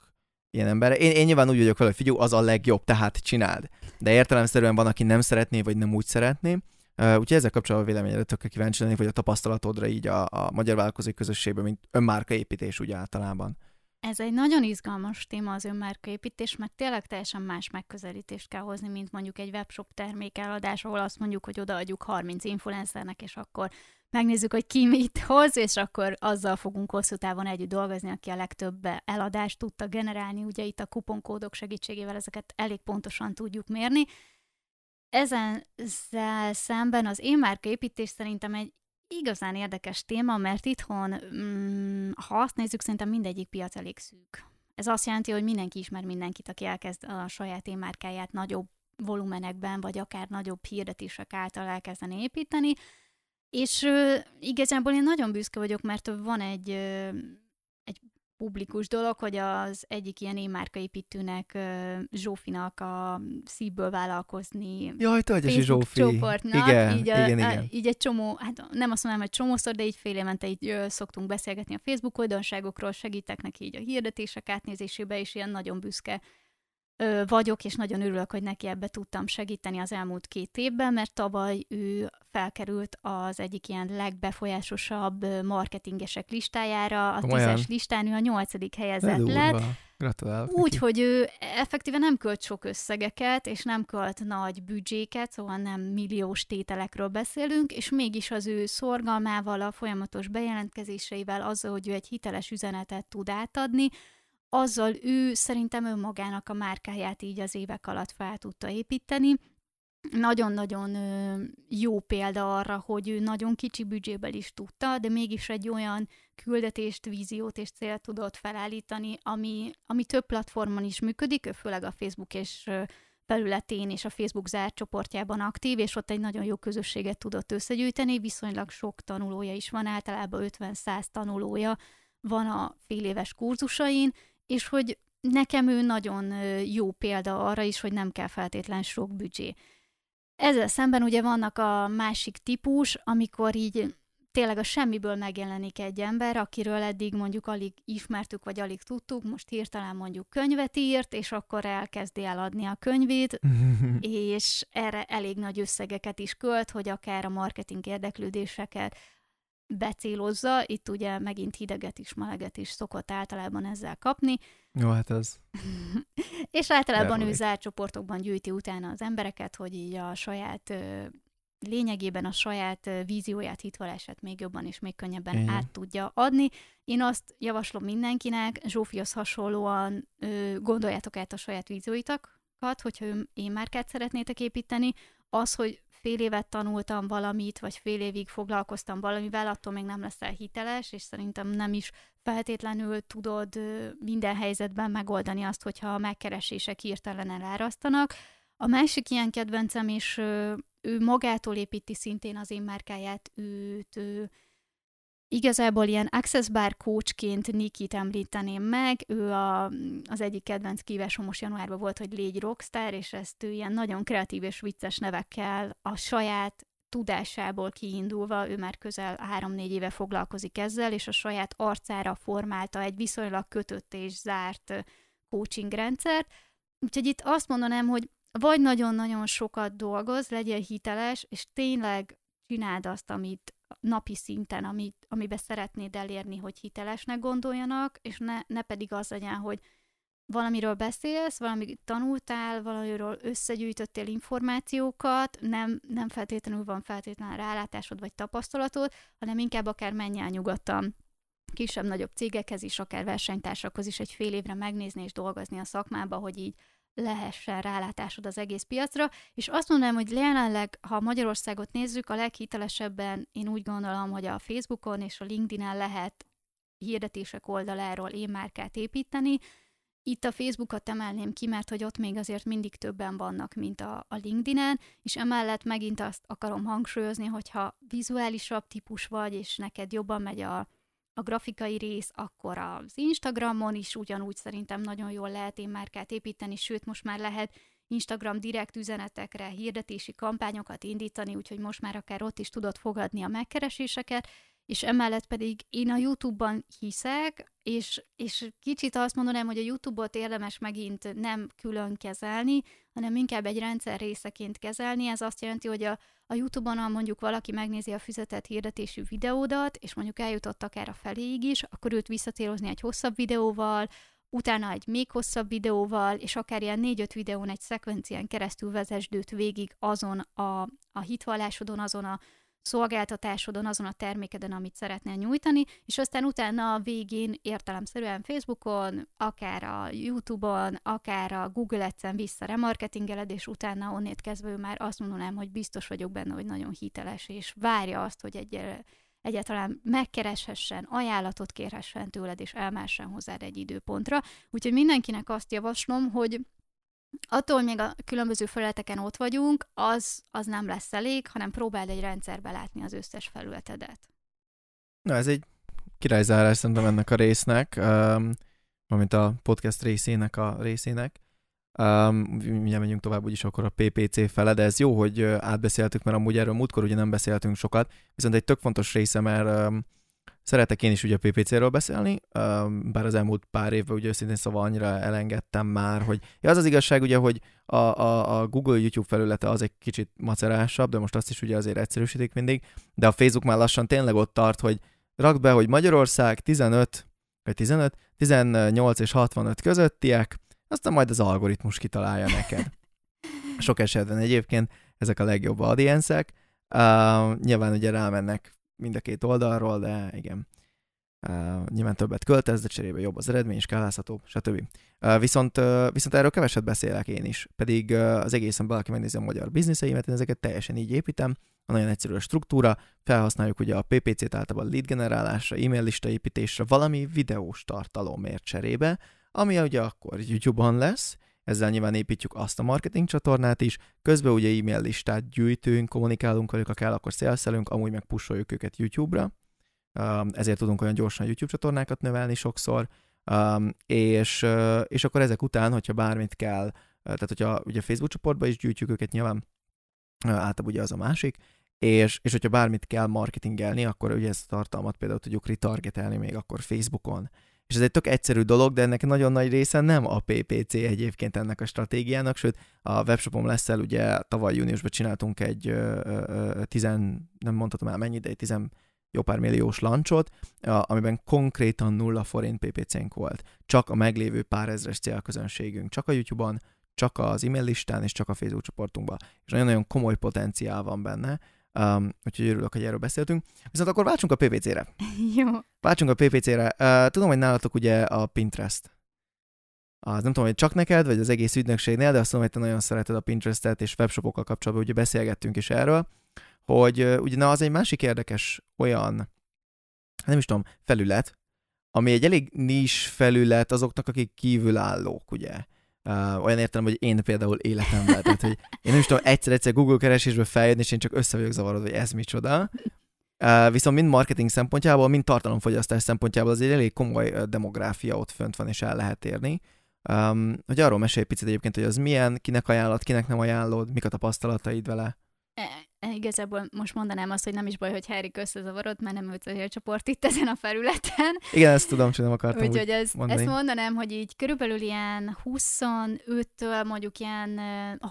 ilyen ember. Én, én nyilván úgy vagyok vele, hogy figyelj, az a legjobb, tehát csináld. De értelemszerűen van, aki nem szeretné, vagy nem úgy szeretné. Uh, úgyhogy ezzel kapcsolatban véleményedre tökre kíváncsi lennék, vagy a tapasztalatodra így a, a magyar vállalkozói közösségben, mint önmárkaépítés úgy általában. Ez egy nagyon izgalmas téma az önmárkaépítés, mert tényleg teljesen más megközelítést kell hozni, mint mondjuk egy webshop termék eladás, ahol azt mondjuk, hogy odaadjuk 30 influencernek, és akkor megnézzük, hogy ki mit hoz, és akkor azzal fogunk hosszú távon együtt dolgozni, aki a legtöbb eladást tudta generálni. Ugye itt a kuponkódok segítségével ezeket elég pontosan tudjuk mérni. Ezen szemben az én márkaépítés szerintem egy igazán érdekes téma, mert itthon, mm, ha azt nézzük, szerintem mindegyik piac elég szűk. Ez azt jelenti, hogy mindenki ismer mindenkit, aki elkezd a saját émárkáját nagyobb volumenekben, vagy akár nagyobb hirdetések által elkezdeni építeni, és ö, igazából én nagyon büszke vagyok, mert van egy, egy publikus dolog, hogy az egyik ilyen émárkaépítőnek, Zsófinak a szívből vállalkozni Jaj, te Facebook Zsófi. csoportnak, Igen, így, a, igen, a, igen. így egy csomó, hát nem azt mondanám, hogy csomószor, de így fél évente így ö, szoktunk beszélgetni a Facebook oldalságokról, segítek neki így a hirdetések átnézésébe, és ilyen nagyon büszke vagyok, és nagyon örülök, hogy neki ebbe tudtam segíteni az elmúlt két évben, mert tavaly ő felkerült az egyik ilyen legbefolyásosabb marketingesek listájára, a Komolyan? tízes listán ő a nyolcadik helyezett durva. lett, Gratulálok úgy, hogy ő effektíve nem költ sok összegeket, és nem költ nagy büdzséket, szóval nem milliós tételekről beszélünk, és mégis az ő szorgalmával, a folyamatos bejelentkezéseivel, azzal, hogy ő egy hiteles üzenetet tud átadni, azzal ő szerintem önmagának a márkáját így az évek alatt fel tudta építeni. Nagyon-nagyon jó példa arra, hogy ő nagyon kicsi büdzséből is tudta, de mégis egy olyan küldetést, víziót és célt tudott felállítani, ami, ami több platformon is működik, ő főleg a Facebook és felületén és a Facebook zárt csoportjában aktív, és ott egy nagyon jó közösséget tudott összegyűjteni, viszonylag sok tanulója is van, általában 50-100 tanulója van a fél éves kurzusain, és hogy nekem ő nagyon jó példa arra is, hogy nem kell feltétlen sok büdzsé. Ezzel szemben ugye vannak a másik típus, amikor így tényleg a semmiből megjelenik egy ember, akiről eddig mondjuk alig ismertük, vagy alig tudtuk, most hirtelen mondjuk könyvet írt, és akkor elkezdi eladni a könyvét, és erre elég nagy összegeket is költ, hogy akár a marketing érdeklődéseket becélozza. Itt ugye megint hideget is, meleget is szokott általában ezzel kapni, Jó, hát ez. és általában ő Elmúlik. zárt csoportokban gyűjti utána az embereket, hogy így a saját lényegében a saját vízióját, hitvallását még jobban és még könnyebben Igen. át tudja adni. Én azt javaslom mindenkinek, Zsófihoz hasonlóan ö, gondoljátok át a saját vízióitokat, hogyha ő- én márkát szeretnétek építeni, az, hogy fél évet tanultam valamit, vagy fél évig foglalkoztam valamivel, attól még nem leszel hiteles, és szerintem nem is feltétlenül tudod minden helyzetben megoldani azt, hogyha a megkeresések hirtelen elárasztanak. A másik ilyen kedvencem, és ő magától építi szintén az én márkáját, őt ő, igazából ilyen access bar coachként Nikit említeném meg, ő a, az egyik kedvenc kívásom most januárban volt, hogy légy rockstar, és ezt ő ilyen nagyon kreatív és vicces nevekkel a saját tudásából kiindulva, ő már közel három-négy éve foglalkozik ezzel, és a saját arcára formálta egy viszonylag kötött és zárt coaching rendszert. Úgyhogy itt azt mondanám, hogy vagy nagyon-nagyon sokat dolgoz, legyél hiteles, és tényleg csináld azt, amit napi szinten, amit, amiben szeretnéd elérni, hogy hitelesnek gondoljanak, és ne, ne pedig az legyen, hogy valamiről beszélsz, valamit tanultál, valamiről összegyűjtöttél információkat, nem, nem feltétlenül van feltétlenül rálátásod vagy tapasztalatod, hanem inkább akár menj el nyugodtan kisebb-nagyobb cégekhez is, akár versenytársakhoz is egy fél évre megnézni és dolgozni a szakmába, hogy így lehessen rálátásod az egész piacra, és azt mondanám, hogy jelenleg, ha Magyarországot nézzük, a leghitelesebben én úgy gondolom, hogy a Facebookon és a LinkedIn-en lehet hirdetések oldaláról én márkát építeni. Itt a Facebookot emelném ki, mert hogy ott még azért mindig többen vannak, mint a, a LinkedIn-en, és emellett megint azt akarom hangsúlyozni, hogyha vizuálisabb típus vagy, és neked jobban megy a, a grafikai rész, akkor az Instagramon is ugyanúgy szerintem nagyon jól lehet én márkát építeni, sőt most már lehet Instagram direkt üzenetekre hirdetési kampányokat indítani, úgyhogy most már akár ott is tudod fogadni a megkereséseket, és emellett pedig én a YouTube-ban hiszek, és, és kicsit azt mondanám, hogy a YouTube-ot érdemes megint nem külön kezelni, hanem inkább egy rendszer részeként kezelni. Ez azt jelenti, hogy a, a YouTube-on, ha mondjuk valaki megnézi a füzetett hirdetésű videódat, és mondjuk eljutott akár a feléig is, akkor őt visszatérozni egy hosszabb videóval, utána egy még hosszabb videóval, és akár ilyen négy-öt videón egy szekvencián keresztül vezesd végig azon a, a hitvallásodon, azon a szolgáltatásodon, azon a termékeden, amit szeretnél nyújtani, és aztán utána a végén értelemszerűen Facebookon, akár a YouTube-on, akár a Google Ads-en vissza remarketingeled, és utána onnét kezdve ő már azt mondanám, hogy biztos vagyok benne, hogy nagyon hiteles, és várja azt, hogy egy egyáltalán megkereshessen, ajánlatot kérhessen tőled, és elmássen hozzád egy időpontra. Úgyhogy mindenkinek azt javaslom, hogy attól még a különböző felületeken ott vagyunk, az, az nem lesz elég, hanem próbáld egy rendszerbe látni az összes felületedet. Na, ez egy királyzárás szerintem ennek a résznek, um, a podcast részének a részének. Um, mindjárt megyünk tovább úgyis akkor a PPC fele, de ez jó, hogy átbeszéltük, mert amúgy erről múltkor ugye nem beszéltünk sokat, viszont egy tök fontos része, mert um, Szeretek én is ugye a PPC-ről beszélni, bár az elmúlt pár évben ugye őszintén szóval annyira elengedtem már, hogy ja, az az igazság ugye, hogy a, a, a Google YouTube felülete az egy kicsit macerásabb, de most azt is ugye azért egyszerűsítik mindig, de a Facebook már lassan tényleg ott tart, hogy rakd be, hogy Magyarország 15, vagy 15, 18 és 65 közöttiek, aztán majd az algoritmus kitalálja neked. Sok esetben egyébként ezek a legjobb audiensek. Uh, nyilván ugye rámennek mind a két oldalról, de igen. Uh, nyilván többet költesz, de cserébe jobb az eredmény, skálázható, stb. Uh, viszont, uh, viszont erről keveset beszélek én is, pedig uh, az egészen valaki megnézi a magyar bizniszeimet, én ezeket teljesen így építem, a nagyon egyszerű a struktúra, felhasználjuk ugye a PPC-t általában lead generálásra, e-mail lista építésre, valami videós tartalomért cserébe, ami ugye akkor YouTube-on lesz, ezzel nyilván építjük azt a marketing csatornát is, közben ugye e-mail listát gyűjtünk, kommunikálunk velük, ha kell, akkor szélszelünk, amúgy meg pusoljuk őket YouTube-ra, ezért tudunk olyan gyorsan YouTube csatornákat növelni sokszor, és, és akkor ezek után, hogyha bármit kell, tehát hogyha ugye Facebook csoportba is gyűjtjük őket nyilván, általában ugye az a másik, és, és hogyha bármit kell marketingelni, akkor ugye ezt a tartalmat például tudjuk retargetelni még akkor Facebookon, és ez egy tök egyszerű dolog, de ennek nagyon nagy része nem a PPC egyébként ennek a stratégiának, sőt a webshopom lesz el, ugye tavaly júniusban csináltunk egy ö, ö, tizen, nem mondhatom el mennyi, de egy tizen jó pár milliós lancsot, amiben konkrétan nulla forint PPC-nk volt. Csak a meglévő pár ezres célközönségünk, csak a YouTube-on, csak az e-mail listán és csak a Facebook csoportunkban. És nagyon-nagyon komoly potenciál van benne, Um, úgyhogy örülök, hogy erről beszéltünk. Viszont akkor váltsunk a PPC-re. Jó. Váltsunk a PPC-re. Uh, tudom, hogy nálatok ugye a Pinterest. Az nem tudom, hogy csak neked, vagy az egész ügynökségnél, de azt tudom, hogy te nagyon szereted a Pinterestet, és webshopokkal kapcsolatban ugye beszélgettünk is erről, hogy uh, ugye na, az egy másik érdekes olyan, nem is tudom, felület, ami egy elég nis felület azoknak, akik kívülállók, ugye. Uh, olyan értelem, hogy én például életemben, tehát hogy én nem is tudom egyszer-egyszer Google keresésből feljönni, és én csak össze vagyok zavarodva, hogy ez micsoda. Uh, viszont mind marketing szempontjából, mind tartalomfogyasztás szempontjából az egy elég komoly demográfia ott fönt van, és el lehet érni. Um, hogy arról mesélj picit egyébként, hogy az milyen, kinek ajánlott, kinek nem ajánlod, mik a tapasztalataid vele? Igazából most mondanám azt, hogy nem is baj, hogy Harry összezavarod, mert nem őt a csoport itt ezen a felületen. Igen, ezt tudom, csak nem akartam Úgyhogy ez, ezt mondanám, hogy így körülbelül ilyen 25-től mondjuk ilyen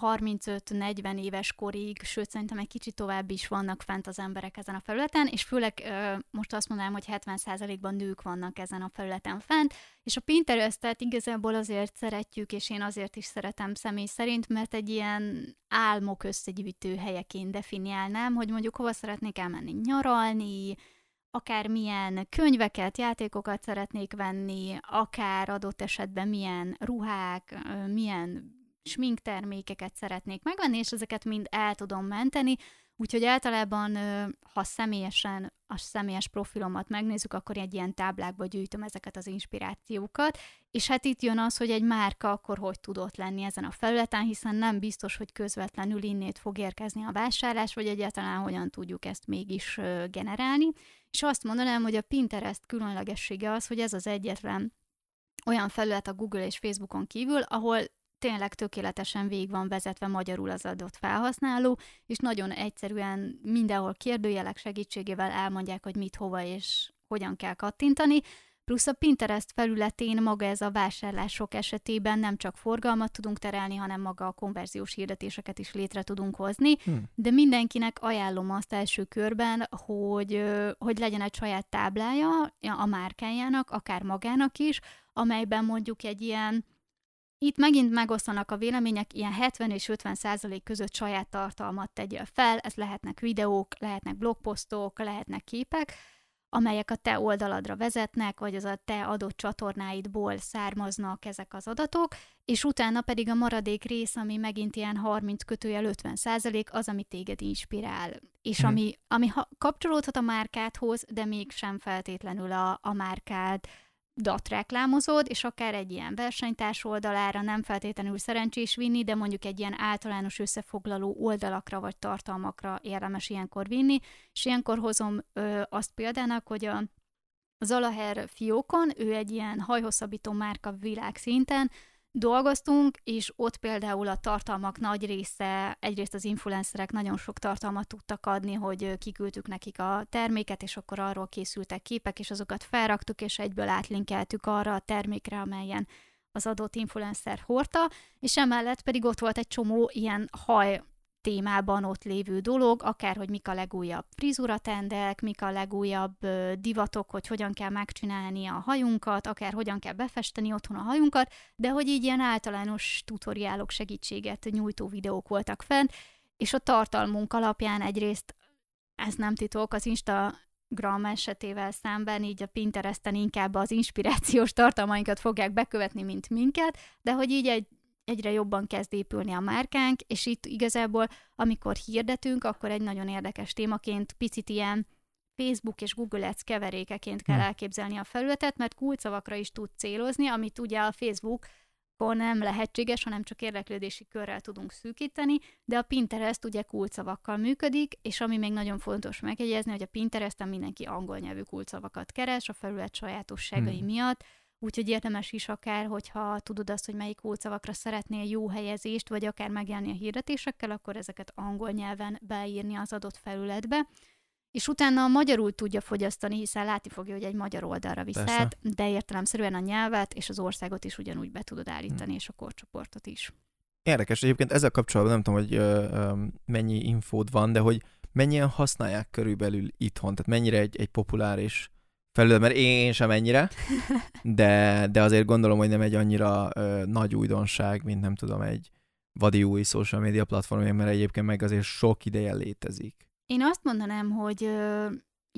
35-40 éves korig, sőt szerintem egy kicsit tovább is vannak fent az emberek ezen a felületen, és főleg most azt mondanám, hogy 70%-ban nők vannak ezen a felületen fent, és a Pinterestet igazából azért szeretjük, és én azért is szeretem személy szerint, mert egy ilyen álmok összegyűjtő helyeként definiálnám, hogy mondjuk hova szeretnék elmenni nyaralni, akár milyen könyveket, játékokat szeretnék venni, akár adott esetben milyen ruhák, milyen sminktermékeket szeretnék megvenni, és ezeket mind el tudom menteni, Úgyhogy általában, ha személyesen a személyes profilomat megnézzük, akkor egy ilyen táblákba gyűjtöm ezeket az inspirációkat, és hát itt jön az, hogy egy márka akkor hogy tudott lenni ezen a felületen, hiszen nem biztos, hogy közvetlenül innét fog érkezni a vásárlás, vagy egyáltalán hogyan tudjuk ezt mégis generálni. És azt mondanám, hogy a Pinterest különlegessége az, hogy ez az egyetlen olyan felület a Google és Facebookon kívül, ahol tényleg tökéletesen végig van vezetve magyarul az adott felhasználó, és nagyon egyszerűen mindenhol kérdőjelek segítségével elmondják, hogy mit, hova és hogyan kell kattintani, Plusz a Pinterest felületén maga ez a vásárlások esetében nem csak forgalmat tudunk terelni, hanem maga a konverziós hirdetéseket is létre tudunk hozni, hmm. de mindenkinek ajánlom azt első körben, hogy, hogy legyen egy saját táblája a márkájának, akár magának is, amelyben mondjuk egy ilyen itt megint megosztanak a vélemények, ilyen 70 és 50 százalék között saját tartalmat tegyél fel, ez lehetnek videók, lehetnek blogposztok, lehetnek képek, amelyek a te oldaladra vezetnek, vagy az a te adott csatornáidból származnak ezek az adatok, és utána pedig a maradék rész, ami megint ilyen 30 kötőjel 50 százalék, az, ami téged inspirál, és hmm. ami, ami ha, kapcsolódhat a márkádhoz, de mégsem feltétlenül a, a márkád dat reklámozod, és akár egy ilyen versenytárs oldalára nem feltétlenül szerencsés vinni, de mondjuk egy ilyen általános összefoglaló oldalakra vagy tartalmakra érdemes ilyenkor vinni, és ilyenkor hozom ö, azt példának, hogy a Zalaher fiókon, ő egy ilyen hajhosszabbító márka világszinten, dolgoztunk, és ott például a tartalmak nagy része, egyrészt az influencerek nagyon sok tartalmat tudtak adni, hogy kiküldtük nekik a terméket, és akkor arról készültek képek, és azokat felraktuk, és egyből átlinkeltük arra a termékre, amelyen az adott influencer hordta, és emellett pedig ott volt egy csomó ilyen haj témában ott lévő dolog, akár hogy mik a legújabb frizuratendek, mik a legújabb divatok, hogy hogyan kell megcsinálni a hajunkat, akár hogyan kell befesteni otthon a hajunkat, de hogy így ilyen általános tutoriálok segítséget nyújtó videók voltak fent, és a tartalmunk alapján egyrészt, ez nem titok, az Insta Gram esetével szemben így a Pinteresten inkább az inspirációs tartalmainkat fogják bekövetni, mint minket, de hogy így egy egyre jobban kezd épülni a márkánk, és itt igazából, amikor hirdetünk, akkor egy nagyon érdekes témaként picit ilyen Facebook és Google Ads keverékeként kell hm. elképzelni a felületet, mert kulcsszavakra is tud célozni, amit ugye a Facebook nem lehetséges, hanem csak érdeklődési körrel tudunk szűkíteni, de a Pinterest ugye kulcsszavakkal működik, és ami még nagyon fontos megjegyezni, hogy a Pinteresten mindenki angol nyelvű kulcsszavakat keres a felület sajátosságai hmm. miatt, Úgyhogy érdemes is akár, hogyha tudod azt, hogy melyik kulcsszavakra szeretnél jó helyezést, vagy akár megjelenni a hirdetésekkel, akkor ezeket angol nyelven beírni az adott felületbe. És utána a magyarul tudja fogyasztani, hiszen látni fogja, hogy egy magyar oldalra viszed, de értelemszerűen a nyelvet és az országot is ugyanúgy be tudod állítani, hmm. és a korcsoportot is. Érdekes, egyébként ezzel kapcsolatban nem tudom, hogy ö, ö, mennyi infód van, de hogy mennyien használják körülbelül itthon, tehát mennyire egy, egy populáris felül, mert én sem ennyire, de, de azért gondolom, hogy nem egy annyira ö, nagy újdonság, mint nem tudom, egy vadi új social media platform, mert egyébként meg azért sok ideje létezik. Én azt mondanám, hogy ö,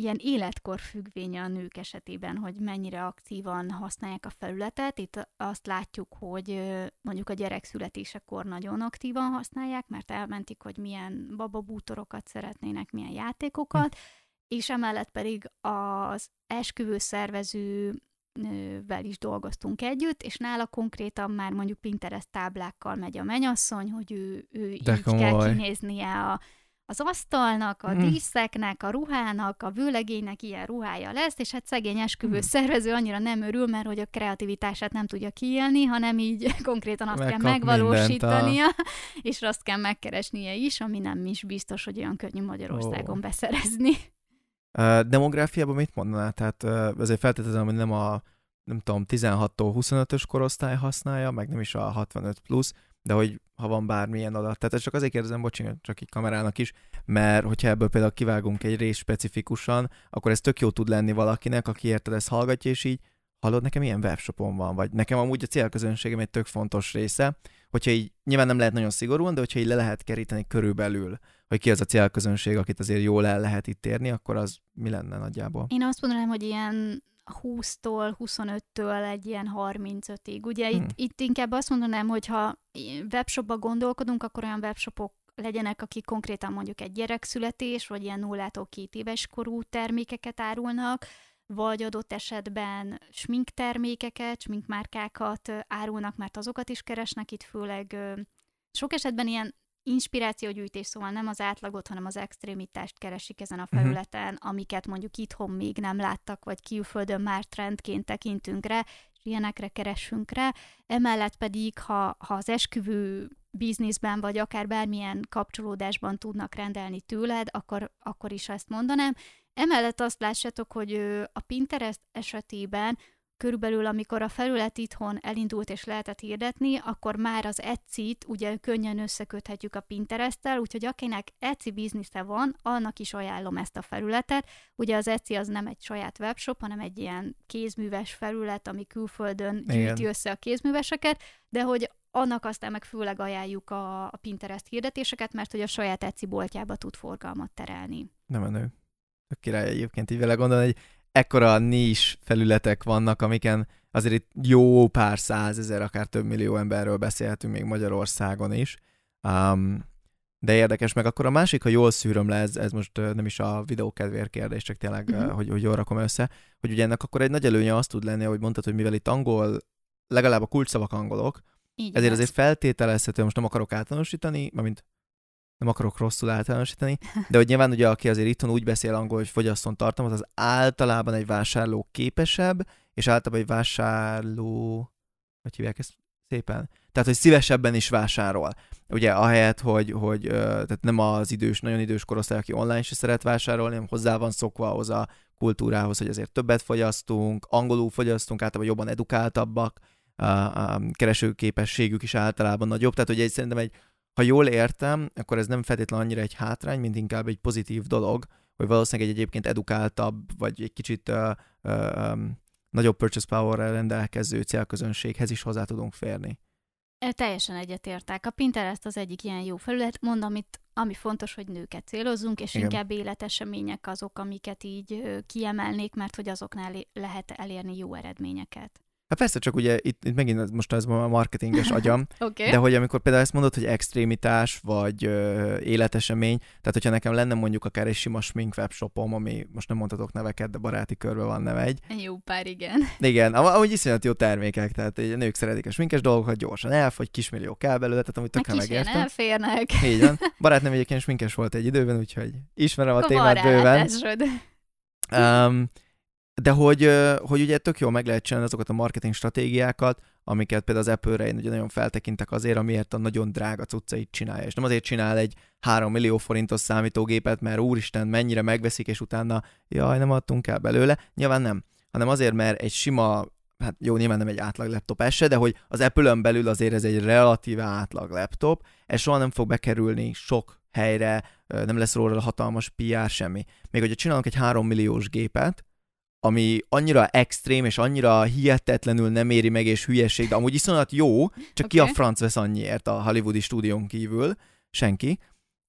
ilyen életkor függvénye a nők esetében, hogy mennyire aktívan használják a felületet. Itt azt látjuk, hogy ö, mondjuk a gyerek születésekor nagyon aktívan használják, mert elmentik, hogy milyen bababútorokat szeretnének, milyen játékokat, hm és emellett pedig az esküvő szervező vel is dolgoztunk együtt, és nála konkrétan már mondjuk Pinterest táblákkal megy a menyasszony, hogy ő, ő így komoly. kell kinéznie a, az asztalnak, a mm. díszeknek, a ruhának, a vőlegénynek ilyen ruhája lesz, és hát szegény esküvő mm. szervező annyira nem örül, mert hogy a kreativitását nem tudja kiélni, hanem így konkrétan azt Megkap kell megvalósítania, a... és azt kell megkeresnie is, ami nem is biztos, hogy olyan könnyű Magyarországon oh. beszerezni. Demográfiában mit mondaná? Tehát azért feltételezem, hogy nem a nem tudom, 16-tól 25-ös korosztály használja, meg nem is a 65 plusz, de hogy ha van bármilyen adat. Tehát csak azért kérdezem, bocsánat, csak így kamerának is, mert hogyha ebből például kivágunk egy rész specifikusan, akkor ez tök jó tud lenni valakinek, aki érted, ezt hallgatja, és így hallod, nekem ilyen webshopon van, vagy nekem amúgy a célközönségem egy tök fontos része, hogyha így nyilván nem lehet nagyon szigorúan, de hogyha így le lehet keríteni körülbelül, hogy ki az a célközönség, akit azért jól el lehet itt érni, akkor az mi lenne nagyjából? Én azt mondanám, hogy ilyen 20-tól, 25-től egy ilyen 35-ig. Ugye hmm. itt, itt inkább azt mondanám, hogy ha webshopba gondolkodunk, akkor olyan webshopok legyenek, akik konkrétan mondjuk egy gyerekszületés, vagy ilyen nullától két éves korú termékeket árulnak, vagy adott esetben sminktermékeket, sminkmárkákat árulnak, mert azokat is keresnek itt főleg. Sok esetben ilyen inspirációgyűjtés, szóval nem az átlagot, hanem az extrémitást keresik ezen a mhm. felületen, uh-huh. amiket mondjuk itthon még nem láttak, vagy külföldön már trendként tekintünk rá, és ilyenekre keresünk rá. Emellett pedig, ha, ha az esküvő bizniszben, vagy akár bármilyen kapcsolódásban tudnak rendelni tőled, akkor, akkor is ezt mondanám. Emellett azt lássátok, hogy a Pinterest esetében körülbelül amikor a felület itthon elindult és lehetett hirdetni, akkor már az Etsy-t ugye könnyen összeköthetjük a Pinterest-tel, úgyhogy akinek Etsy biznisze van, annak is ajánlom ezt a felületet. Ugye az Etsy az nem egy saját webshop, hanem egy ilyen kézműves felület, ami külföldön gyűjti össze a kézműveseket, de hogy annak aztán meg főleg ajánljuk a, a Pinterest hirdetéseket, mert hogy a saját Etsy boltjába tud forgalmat terelni. Nem menő. A király egyébként így vele gondolni, hogy ekkora nis felületek vannak, amiken azért itt jó pár százezer, akár több millió emberről beszélhetünk még Magyarországon is. Um, de érdekes, meg akkor a másik, ha jól szűröm le, ez, ez most nem is a videó kedvéért kérdés, csak tényleg, uh-huh. hogy, hogy jól rakom össze, hogy ugye ennek akkor egy nagy előnye azt tud lenni, hogy mondtad, hogy mivel itt angol, legalább a kulcsszavak angolok, Így ezért az. azért feltételezhető, most nem akarok általánosítani, mint nem akarok rosszul általánosítani, de hogy nyilván ugye aki azért itthon úgy beszél angol, hogy fogyasztón tartalmat, az általában egy vásárló képesebb, és általában egy vásárló, hogy hívják ezt szépen? Tehát, hogy szívesebben is vásárol. Ugye ahelyett, hogy, hogy tehát nem az idős, nagyon idős korosztály, aki online is szeret vásárolni, hanem hozzá van szokva ahhoz a kultúrához, hogy azért többet fogyasztunk, angolul fogyasztunk, általában jobban edukáltabbak, a, a keresőképességük is általában nagyobb, tehát ugye szerintem egy ha jól értem, akkor ez nem feltétlenül annyira egy hátrány, mint inkább egy pozitív dolog, hogy valószínűleg egy egyébként edukáltabb, vagy egy kicsit uh, uh, nagyobb purchase power rendelkező célközönséghez is hozzá tudunk férni. Teljesen egyetértek. A Pinterest az egyik ilyen jó felület. Mondom, itt ami fontos, hogy nőket célozzunk, és Igen. inkább életesemények azok, amiket így kiemelnék, mert hogy azoknál lehet elérni jó eredményeket. Hát persze, csak ugye itt, itt megint most ez a marketinges agyam, okay. de hogy amikor például ezt mondod, hogy extrémitás, vagy ö, életesemény, tehát hogyha nekem lenne mondjuk akár egy sima smink webshopom, ami most nem mondhatok neveket, de baráti körben van neve egy. Jó pár, igen. Igen, amúgy iszonyat jó termékek, tehát a nők szeretik a sminkes dolgokat, gyorsan elfogy, kismillió kell belőle, tehát amúgy tökre megértem. elférnek. Így van. Barátnőm egyébként sminkes volt egy időben, úgyhogy ismerem a témát bőven. Um, de hogy, hogy ugye tök jól meg lehet csinálni azokat a marketing stratégiákat, amiket például az Apple-re én ugye nagyon feltekintek azért, amiért a nagyon drága cuccait csinálja. És nem azért csinál egy 3 millió forintos számítógépet, mert úristen, mennyire megveszik, és utána jaj, nem adtunk el belőle. Nyilván nem. Hanem azért, mert egy sima hát jó, nyilván nem egy átlag laptop ez de hogy az Apple-ön belül azért ez egy relatíve átlag laptop, ez soha nem fog bekerülni sok helyre, nem lesz róla hatalmas PR, semmi. Még hogyha csinálunk egy 3 milliós gépet, ami annyira extrém, és annyira hihetetlenül nem éri meg, és hülyeség, de amúgy iszonyat jó, csak okay. ki a franc vesz annyiért a hollywoodi stúdión kívül, senki,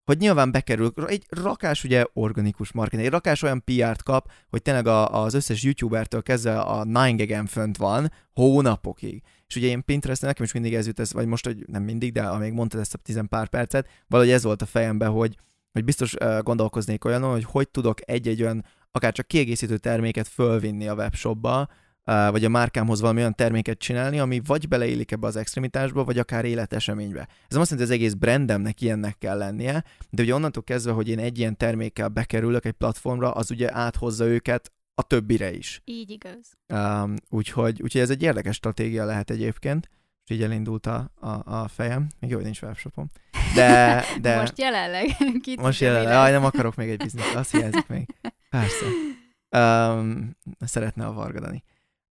hogy nyilván bekerül, egy rakás ugye organikus marketing, egy rakás olyan PR-t kap, hogy tényleg a, az összes youtubertől kezdve a 9 fönt van hónapokig. És ugye én Pinterest nekem is mindig ez jut, ez, vagy most, hogy nem mindig, de amíg mondtad ezt a tizen pár percet, valahogy ez volt a fejemben, hogy, hogy biztos uh, gondolkoznék olyanon, hogy hogy tudok egy-egy olyan akár csak kiegészítő terméket fölvinni a webshopba, vagy a márkámhoz valami olyan terméket csinálni, ami vagy beleillik ebbe az extremitásba, vagy akár életeseménybe. Ez nem azt jelenti, hogy az egész brandemnek ilyennek kell lennie, de ugye onnantól kezdve, hogy én egy ilyen termékkel bekerülök egy platformra, az ugye áthozza őket a többire is. Így igaz. Um, úgyhogy, úgyhogy ez egy érdekes stratégia lehet egyébként, és így elindult a, a, a fejem. Még jó, hogy nincs webshopom. De, de... Most jelenleg. Most jelenleg. Aj, nem akarok még egy bizniszt, azt hiányzik még. Persze. Um, szeretne a Vargadani.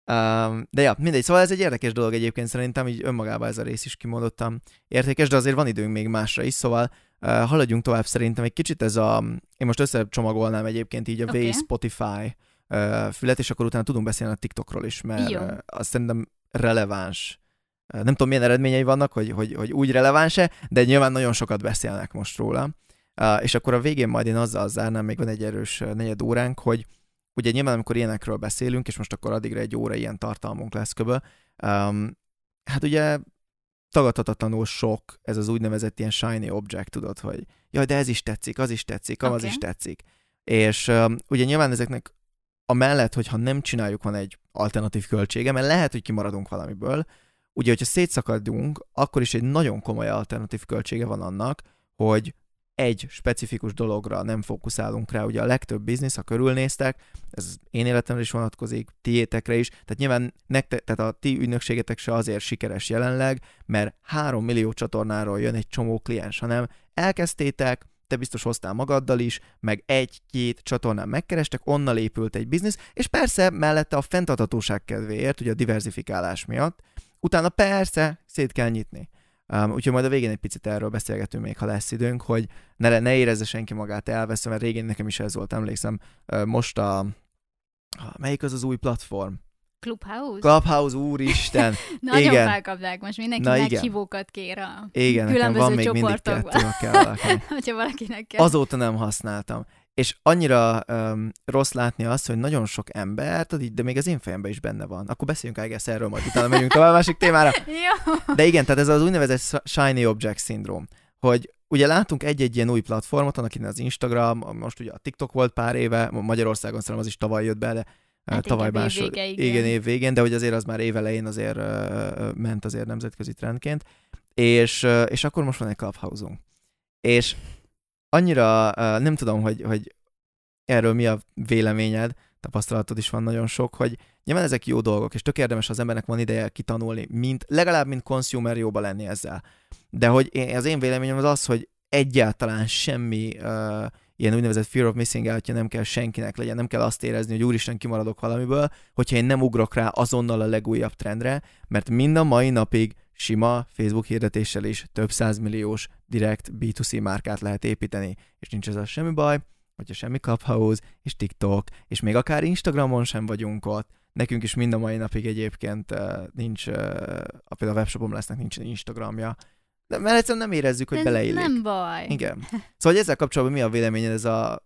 Um, de ja, mindegy, szóval ez egy érdekes dolog egyébként szerintem, így önmagában ez a rész is kimondottam értékes, de azért van időnk még másra is, szóval uh, haladjunk tovább szerintem egy kicsit ez a, én most összecsomagolnám egyébként így a okay. Way Spotify uh, fület, és akkor utána tudunk beszélni a TikTokról is, mert Jó. uh, azt szerintem releváns. Uh, nem tudom, milyen eredményei vannak, hogy, hogy, hogy úgy releváns-e, de nyilván nagyon sokat beszélnek most róla. És akkor a végén majd én azzal zárnám, még van egy erős negyed óránk, hogy ugye nyilván amikor ilyenekről beszélünk, és most akkor addigra egy óra ilyen tartalmunk lesz köbö, um, hát ugye tagadhatatlanul sok ez az úgynevezett ilyen shiny object, tudod, hogy jaj, de ez is tetszik, az is tetszik, az Oké. is tetszik. És um, ugye nyilván ezeknek a mellett, hogyha nem csináljuk, van egy alternatív költsége, mert lehet, hogy kimaradunk valamiből, ugye, hogyha szétszakadunk, akkor is egy nagyon komoly alternatív költsége van annak, hogy egy specifikus dologra nem fókuszálunk rá. Ugye a legtöbb biznisz, ha körülnéztek, ez én életemre is vonatkozik, tiétekre is, tehát nyilván nekte, tehát a ti ügynökségetek se azért sikeres jelenleg, mert három millió csatornáról jön egy csomó kliens, hanem elkezdtétek, te biztos hoztál magaddal is, meg egy-két csatornán megkerestek, onnan épült egy biznisz, és persze mellette a fenntarthatóság kedvéért, ugye a diversifikálás miatt, utána persze szét kell nyitni. Um, úgyhogy majd a végén egy picit erről beszélgetünk még, ha lesz időnk, hogy ne, ne érezze senki magát elveszve, mert régén nekem is ez volt, emlékszem, most a, melyik az az új platform? Clubhouse? Clubhouse, úristen! Nagyon igen. felkapták most, mindenki Na, meghívókat kér a Igen, különböző van még mindig csoportokban. kettő, ha kell hogyha valakinek kell. Azóta nem használtam. És annyira um, rossz látni azt, hogy nagyon sok embert, tudod így, de még az én fejemben is benne van. Akkor beszéljünk egész erről, majd utána megyünk tovább a másik témára. De igen, tehát ez az úgynevezett shiny object syndrome, hogy ugye látunk egy-egy ilyen új platformot, annak innen az Instagram, most ugye a TikTok volt pár éve, Magyarországon szerintem az is tavaly jött be, de Hát tavaly igen, másod, évvége, igen. igen, év végén, de hogy azért az már évelején azért uh, ment azért nemzetközi trendként, és, uh, és akkor most van egy Clubhouse-unk. És annyira uh, nem tudom, hogy, hogy erről mi a véleményed, tapasztalatod is van nagyon sok, hogy nyilván ezek jó dolgok, és tök érdemes, az embernek van ideje kitanulni, mint, legalább mint consumer jóba lenni ezzel. De hogy én, az én véleményem az az, hogy egyáltalán semmi uh, ilyen úgynevezett fear of missing out nem kell senkinek legyen, nem kell azt érezni, hogy úristen kimaradok valamiből, hogyha én nem ugrok rá azonnal a legújabb trendre, mert mind a mai napig sima Facebook hirdetéssel is több százmilliós direkt B2C márkát lehet építeni, és nincs ezzel semmi baj, hogyha semmi Clubhouse, és TikTok, és még akár Instagramon sem vagyunk ott, nekünk is mind a mai napig egyébként uh, nincs, uh, a például a webshopom lesznek nincs Instagramja, de mert egyszerűen nem érezzük, hogy Ez beleillik. Nem baj. Igen. Szóval hogy ezzel kapcsolatban mi a véleményed ez a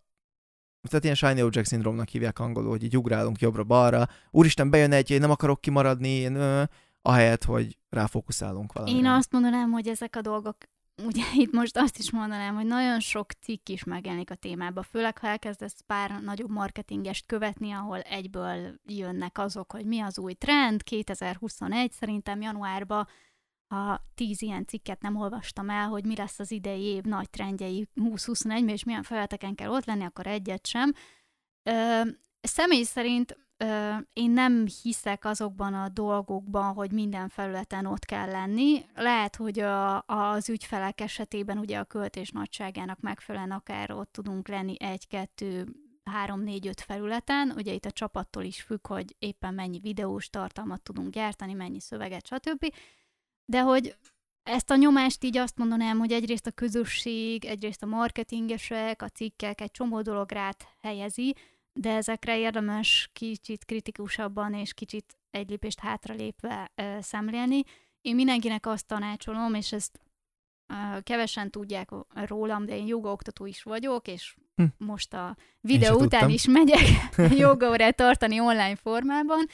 tehát ilyen shiny object syndrome-nak hívják angolul, hogy így ugrálunk jobbra-balra. Úristen, bejön egy, én nem akarok kimaradni, én, ö, ahelyett, hogy ráfókuszálunk valamire. Én azt mondanám, hogy ezek a dolgok, ugye itt most azt is mondanám, hogy nagyon sok cikk is megjelenik a témába, főleg ha elkezdesz pár nagyobb marketingest követni, ahol egyből jönnek azok, hogy mi az új trend, 2021 szerintem januárban, ha tíz ilyen cikket nem olvastam el, hogy mi lesz az idei év nagy trendjei 2021-ben, és milyen felületeken kell ott lenni, akkor egyet sem. Ö, személy szerint én nem hiszek azokban a dolgokban, hogy minden felületen ott kell lenni. Lehet, hogy a, az ügyfelek esetében ugye a költés nagyságának megfelelően akár ott tudunk lenni egy-kettő három, négy, öt felületen, ugye itt a csapattól is függ, hogy éppen mennyi videós tartalmat tudunk gyártani, mennyi szöveget, stb. De hogy ezt a nyomást így azt mondanám, hogy egyrészt a közösség, egyrészt a marketingesek, a cikkek egy csomó dolog rát helyezi, de ezekre érdemes kicsit kritikusabban és kicsit egy lépést hátralépve ö, szemlélni. Én mindenkinek azt tanácsolom, és ezt ö, kevesen tudják rólam, de én jogaoktató is vagyok, és Hm. most a videó után tudtam. is megyek jogaórát tartani online formában,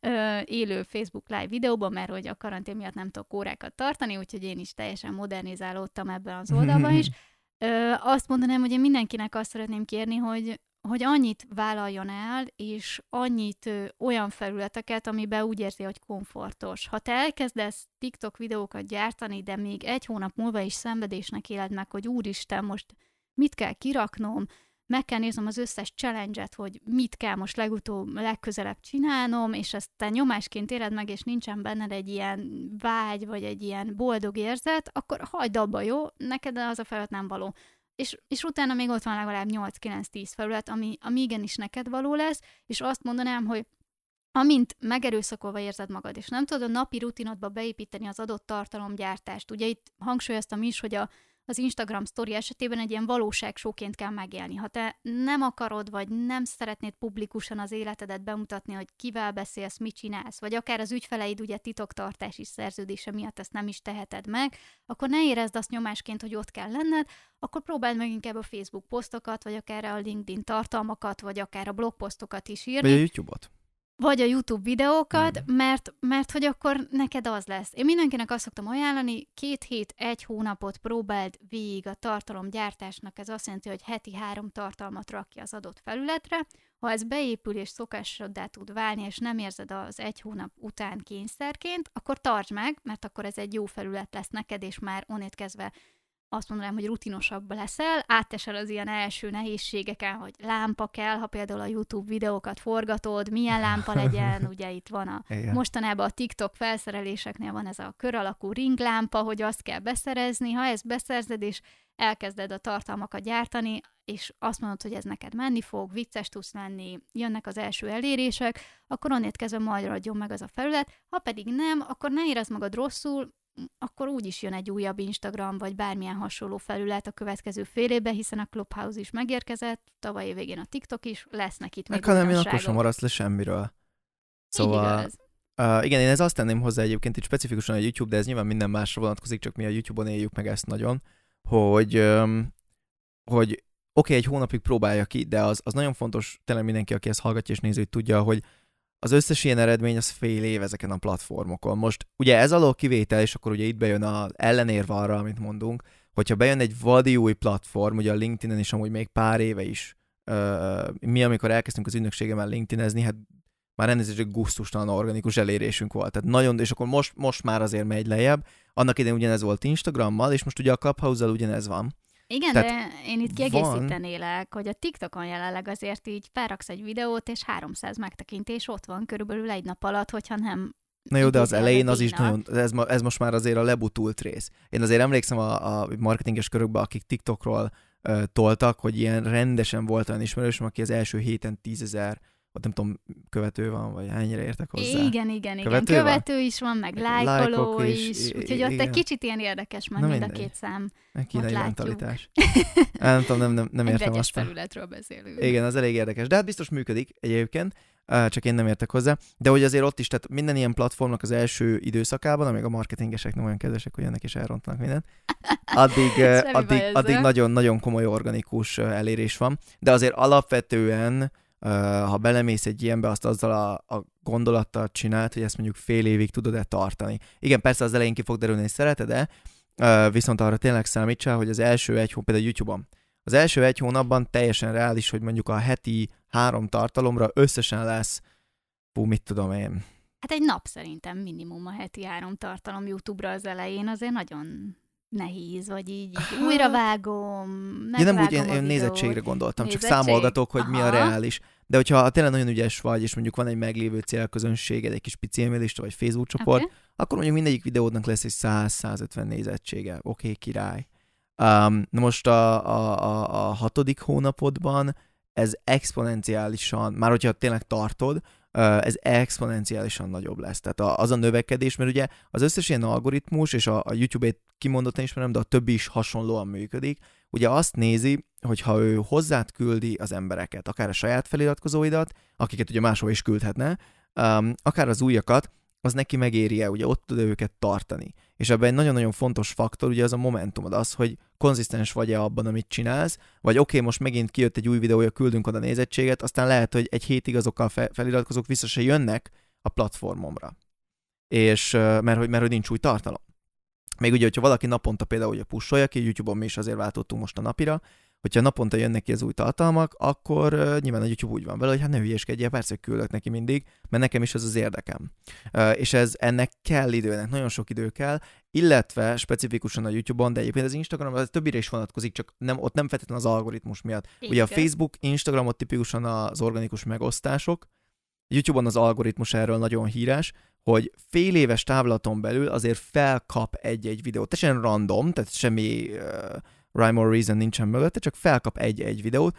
ö, élő Facebook live videóban, mert hogy a karantén miatt nem tudok órákat tartani, úgyhogy én is teljesen modernizálódtam ebben az oldalban is. Ö, azt mondanám, hogy én mindenkinek azt szeretném kérni, hogy hogy annyit vállaljon el, és annyit ö, olyan felületeket, amiben úgy érzi, hogy komfortos. Ha te elkezdesz TikTok videókat gyártani, de még egy hónap múlva is szenvedésnek éled meg, hogy úristen, most mit kell kiraknom, meg kell néznem az összes challenge-et, hogy mit kell most legutóbb, legközelebb csinálnom, és ezt te nyomásként éled meg, és nincsen benned egy ilyen vágy, vagy egy ilyen boldog érzet, akkor hagyd abba, jó? Neked az a felület nem való. És, és utána még ott van legalább 8-9-10 felület, ami, ami igenis neked való lesz, és azt mondanám, hogy amint megerőszakolva érzed magad, és nem tudod a napi rutinodba beépíteni az adott tartalomgyártást, ugye itt hangsúlyoztam is, hogy a, az Instagram sztori esetében egy ilyen valóságsóként kell megélni. Ha te nem akarod, vagy nem szeretnéd publikusan az életedet bemutatni, hogy kivel beszélsz, mit csinálsz, vagy akár az ügyfeleid ugye titoktartási szerződése miatt ezt nem is teheted meg, akkor ne érezd azt nyomásként, hogy ott kell lenned, akkor próbáld meg inkább a Facebook posztokat, vagy akár a LinkedIn tartalmakat, vagy akár a blogposztokat is írni. Vagy a YouTube-ot vagy a YouTube videókat, mm. mert, mert hogy akkor neked az lesz. Én mindenkinek azt szoktam ajánlani, két hét, egy hónapot próbáld végig a tartalomgyártásnak, ez azt jelenti, hogy heti három tartalmat rakja az adott felületre. Ha ez beépül és szokásoddá tud válni, és nem érzed az egy hónap után kényszerként, akkor tartsd meg, mert akkor ez egy jó felület lesz neked, és már onnét kezdve azt mondanám, hogy rutinosabb leszel, áttesel az ilyen első nehézségeken, hogy lámpa kell, ha például a YouTube videókat forgatod, milyen lámpa legyen, ugye itt van a Igen. mostanában a TikTok felszereléseknél van ez a kör alakú ringlámpa, hogy azt kell beszerezni, ha ezt beszerzed, és elkezded a tartalmakat gyártani, és azt mondod, hogy ez neked menni fog, vicces tudsz lenni, jönnek az első elérések, akkor onnét kezdve majd adjon meg az a felület, ha pedig nem, akkor ne érezd magad rosszul, akkor úgy is jön egy újabb Instagram, vagy bármilyen hasonló felület a következő fél évben, hiszen a Clubhouse is megérkezett, tavaly végén a TikTok is, lesznek itt még nem, én akkor sem maradsz le semmiről. Szóval... Uh, igen, én ez azt tenném hozzá egyébként itt specifikusan a YouTube, de ez nyilván minden másra vonatkozik, csak mi a YouTube-on éljük meg ezt nagyon, hogy, um, hogy oké, okay, egy hónapig próbálja ki, de az, az nagyon fontos, tényleg mindenki, aki ezt hallgatja és nézi, hogy tudja, hogy az összes ilyen eredmény az fél év ezeken a platformokon. Most ugye ez alól kivétel, és akkor ugye itt bejön az ellenérve arra, amit mondunk, hogyha bejön egy vadi új platform, ugye a LinkedIn-en is amúgy még pár éve is, uh, mi amikor elkezdtünk az ügynökségemmel LinkedInezni, hát már rendezésre gusztustalan organikus elérésünk volt. Tehát nagyon, és akkor most, most már azért megy lejjebb. Annak idején ugyanez volt Instagrammal, és most ugye a Clubhouse-zal ugyanez van. Igen, Tehát de én itt kiegészítenélek, hogy a TikTokon jelenleg azért így felraksz egy videót, és 300 megtekintés ott van körülbelül egy nap alatt, hogyha nem Na jó, de az elején az is nagyon, ez, ez most már azért a lebutult rész. Én azért emlékszem a, a marketinges körökbe, akik TikTokról uh, toltak, hogy ilyen rendesen volt olyan ismerősöm, aki az első héten tízezer ott nem tudom, követő van, vagy hányra értek hozzá. Igen, igen, igen. Követő, követő van? is van, meg lájkoló is, is, úgyhogy ott igen. egy kicsit ilyen érdekes, mert mind a két szám. Kínai mentalitás. nem tudom, nem, nem, nem értem azt. felületről beszélünk. Igen, az elég érdekes. De hát biztos működik egyébként, csak én nem értek hozzá. De hogy azért ott is, tehát minden ilyen platformnak az első időszakában, amíg a marketingesek nem olyan kedvesek, hogy ennek is elrontanak mindent, addig, addig, addig nagyon-nagyon komoly organikus elérés van. De azért alapvetően ha belemész egy ilyenbe, azt azzal a, a gondolattal csinált, hogy ezt mondjuk fél évig tudod-e tartani. Igen, persze az elején ki fog derülni, hogy szereted-e, viszont arra tényleg számítsál, hogy az első egy hónap, például YouTube-on, az első egy hónapban teljesen reális, hogy mondjuk a heti három tartalomra összesen lesz, fú, mit tudom én. Hát egy nap szerintem minimum a heti három tartalom YouTube-ra az elején, azért nagyon nehéz, vagy így, így újra vágom, ja, nem úgy, én, én nézettségre gondoltam, Nézettség? csak számolgatok, hogy Aha. mi a reális. De hogyha tényleg nagyon ügyes vagy, és mondjuk van egy meglévő célközönséged, egy kis pici e-mailista, vagy Facebook csoport, okay. akkor mondjuk mindegyik videódnak lesz egy 100-150 nézettsége. Oké, okay, király. Um, na most a, a, a, a hatodik hónapodban ez exponenciálisan, már hogyha tényleg tartod, ez exponenciálisan nagyobb lesz. Tehát az a növekedés, mert ugye az összes ilyen algoritmus, és a, a YouTube-ét kimondottan ismerem, de a többi is hasonlóan működik, ugye azt nézi, hogy ha ő hozzád küldi az embereket, akár a saját feliratkozóidat, akiket ugye máshol is küldhetne, um, akár az újakat, az neki megéri-e, ugye ott tud őket tartani. És ebben egy nagyon-nagyon fontos faktor, ugye az a momentumod, az, hogy konzisztens vagy-e abban, amit csinálsz, vagy oké, okay, most megint kijött egy új videója, küldünk oda nézettséget, aztán lehet, hogy egy hétig azokkal fe- feliratkozók vissza se jönnek a platformomra. És mert hogy, mert hogy nincs új tartalom. Még ugye, hogyha valaki naponta például ugye pusolja ki, YouTube-on mi is azért váltottunk most a napira, hogyha naponta jönnek ki az új tartalmak, akkor uh, nyilván a YouTube úgy van vele, hogy hát ne hülyéskedjél, persze, hogy küldök neki mindig, mert nekem is ez az érdekem. Uh, és ez ennek kell időnek, nagyon sok idő kell, illetve specifikusan a YouTube-on, de egyébként az Instagram az többire is vonatkozik, csak nem, ott nem feltétlenül az algoritmus miatt. Igen. Ugye a Facebook, Instagramot tipikusan az organikus megosztások, YouTube-on az algoritmus erről nagyon híres, hogy fél éves távlaton belül azért felkap egy-egy videót. Teljesen random, tehát semmi uh, rhyme or reason nincsen mögötte, csak felkap egy-egy videót,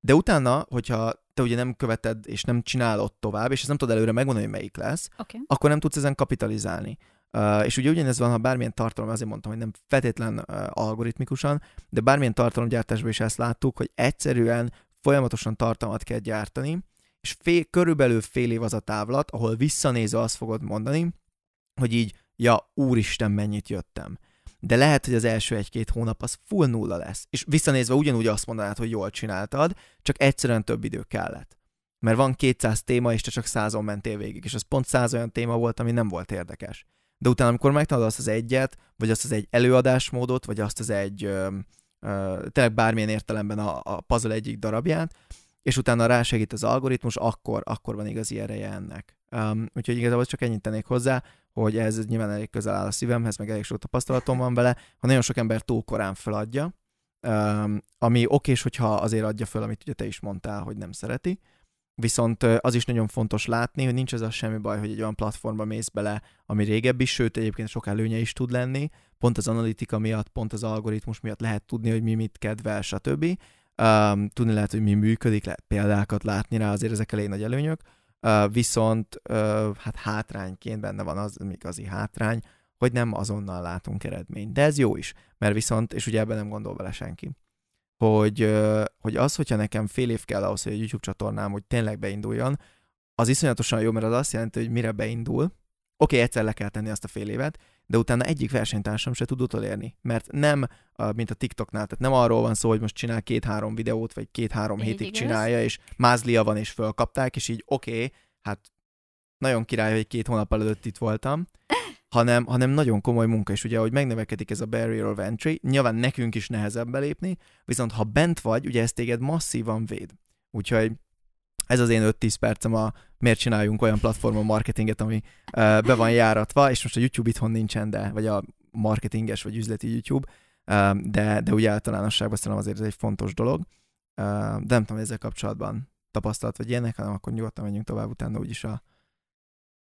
de utána, hogyha te ugye nem követed és nem csinálod tovább, és ezt nem tudod előre megmondani, hogy melyik lesz, okay. akkor nem tudsz ezen kapitalizálni. Uh, és ugye ugyanez van, ha bármilyen tartalom, azért mondtam, hogy nem feltétlen uh, algoritmikusan, de bármilyen tartalomgyártásban is ezt láttuk, hogy egyszerűen folyamatosan tartalmat kell gyártani, és fél, körülbelül fél év az a távlat, ahol visszanézve azt fogod mondani, hogy így, ja, úristen, mennyit jöttem. De lehet, hogy az első egy-két hónap az full nulla lesz. És visszanézve ugyanúgy azt mondanád, hogy jól csináltad, csak egyszerűen több idő kellett. Mert van 200 téma, és te csak százon mentél végig, és az pont száz olyan téma volt, ami nem volt érdekes. De utána, amikor megtanulod azt az egyet, vagy azt az egy előadásmódot, vagy azt az egy ö, ö, tényleg bármilyen értelemben a, a puzzle egyik darabját, és utána rásegít az algoritmus, akkor, akkor van igazi ereje ennek. Um, úgyhogy igazából csak ennyit tennék hozzá, hogy ez nyilván elég közel áll a szívemhez, meg elég sok tapasztalatom van vele, ha nagyon sok ember túl korán feladja, ami okés, hogyha azért adja föl, amit ugye te is mondtál, hogy nem szereti, viszont az is nagyon fontos látni, hogy nincs ez a semmi baj, hogy egy olyan platformba mész bele, ami régebbi, sőt egyébként sok előnye is tud lenni, pont az analitika miatt, pont az algoritmus miatt lehet tudni, hogy mi mit kedvel, stb. Um, tudni lehet, hogy mi működik, lehet példákat látni rá, azért ezek elég nagy előnyök, viszont hát hátrányként benne van az igazi hátrány, hogy nem azonnal látunk eredményt. De ez jó is, mert viszont, és ugye ebben nem gondol bele senki, hogy, hogy az, hogyha nekem fél év kell ahhoz, hogy a YouTube csatornám, hogy tényleg beinduljon, az iszonyatosan jó, mert az azt jelenti, hogy mire beindul, oké, okay, egyszer le kell tenni azt a fél évet, de utána egyik versenytársam se tud utolérni, mert nem, mint a TikToknál, tehát nem arról van szó, hogy most csinál két-három videót, vagy két-három hétig igaz. csinálja, és mázlia van, és fölkapták, és így oké, okay, hát nagyon király, hogy két hónap előtt itt voltam, hanem, hanem nagyon komoly munka, és ugye, ahogy megnövekedik ez a barrier of entry, nyilván nekünk is nehezebb belépni, viszont ha bent vagy, ugye ez téged masszívan véd. Úgyhogy ez az én 5-10 percem a miért csináljunk olyan platformon marketinget, ami uh, be van járatva, és most a YouTube itthon nincsen, de, vagy a marketinges vagy üzleti YouTube, uh, de, de úgy általánosságban szerintem azért ez egy fontos dolog. Uh, de nem tudom, ezzel kapcsolatban tapasztalat vagy ilyenek, hanem akkor nyugodtan menjünk tovább utána úgyis a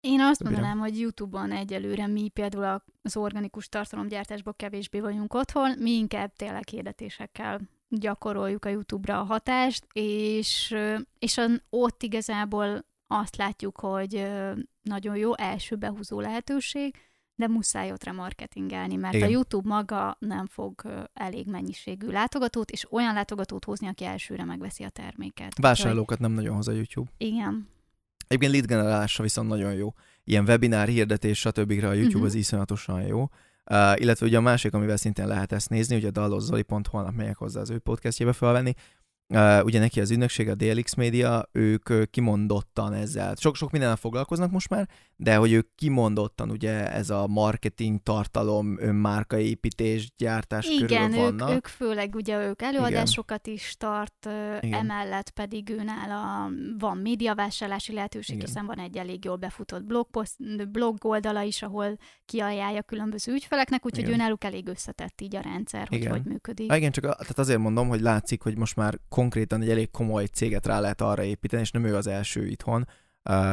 én azt mondanám, hogy YouTube-on egyelőre mi például az organikus tartalomgyártásból kevésbé vagyunk otthon, mi inkább tényleg hirdetésekkel gyakoroljuk a YouTube-ra a hatást, és, és ott igazából azt látjuk, hogy nagyon jó első behúzó lehetőség, de muszáj ott remarketingelni, mert Igen. a YouTube maga nem fog elég mennyiségű látogatót, és olyan látogatót hozni, aki elsőre megveszi a terméket. Vásárlókat nem nagyon hoz a YouTube. Igen. Egyébként lead generálásra viszont nagyon jó. Ilyen webinár, hirdetés, stb. a YouTube uh-huh. az iszonyatosan jó. Uh, illetve ugye a másik, amivel szintén lehet ezt nézni, ugye a dallozzoli.hu, holnap megyek hozzá az ő podcastjébe felvenni, Uh, ugye neki az ügynökség, a DLX Media, ők kimondottan ezzel, sok-sok mindennel foglalkoznak most már, de hogy ők kimondottan ugye ez a marketing, tartalom, önmárkaépítés, gyártás Igen, körül vannak. Ők, ők főleg ugye ők előadásokat Igen. is tart, uh, emellett pedig őnál a, van médiavásárlási lehetőség, Igen. hiszen van egy elég jól befutott blogpost, blog oldala is, ahol kiajánlja különböző ügyfeleknek, úgyhogy Igen. őnáluk elég összetett így a rendszer, hogy Igen. hogy működik. Igen, csak tehát azért mondom, hogy látszik, hogy most már konkrétan egy elég komoly céget rá lehet arra építeni, és nem ő az első itthon,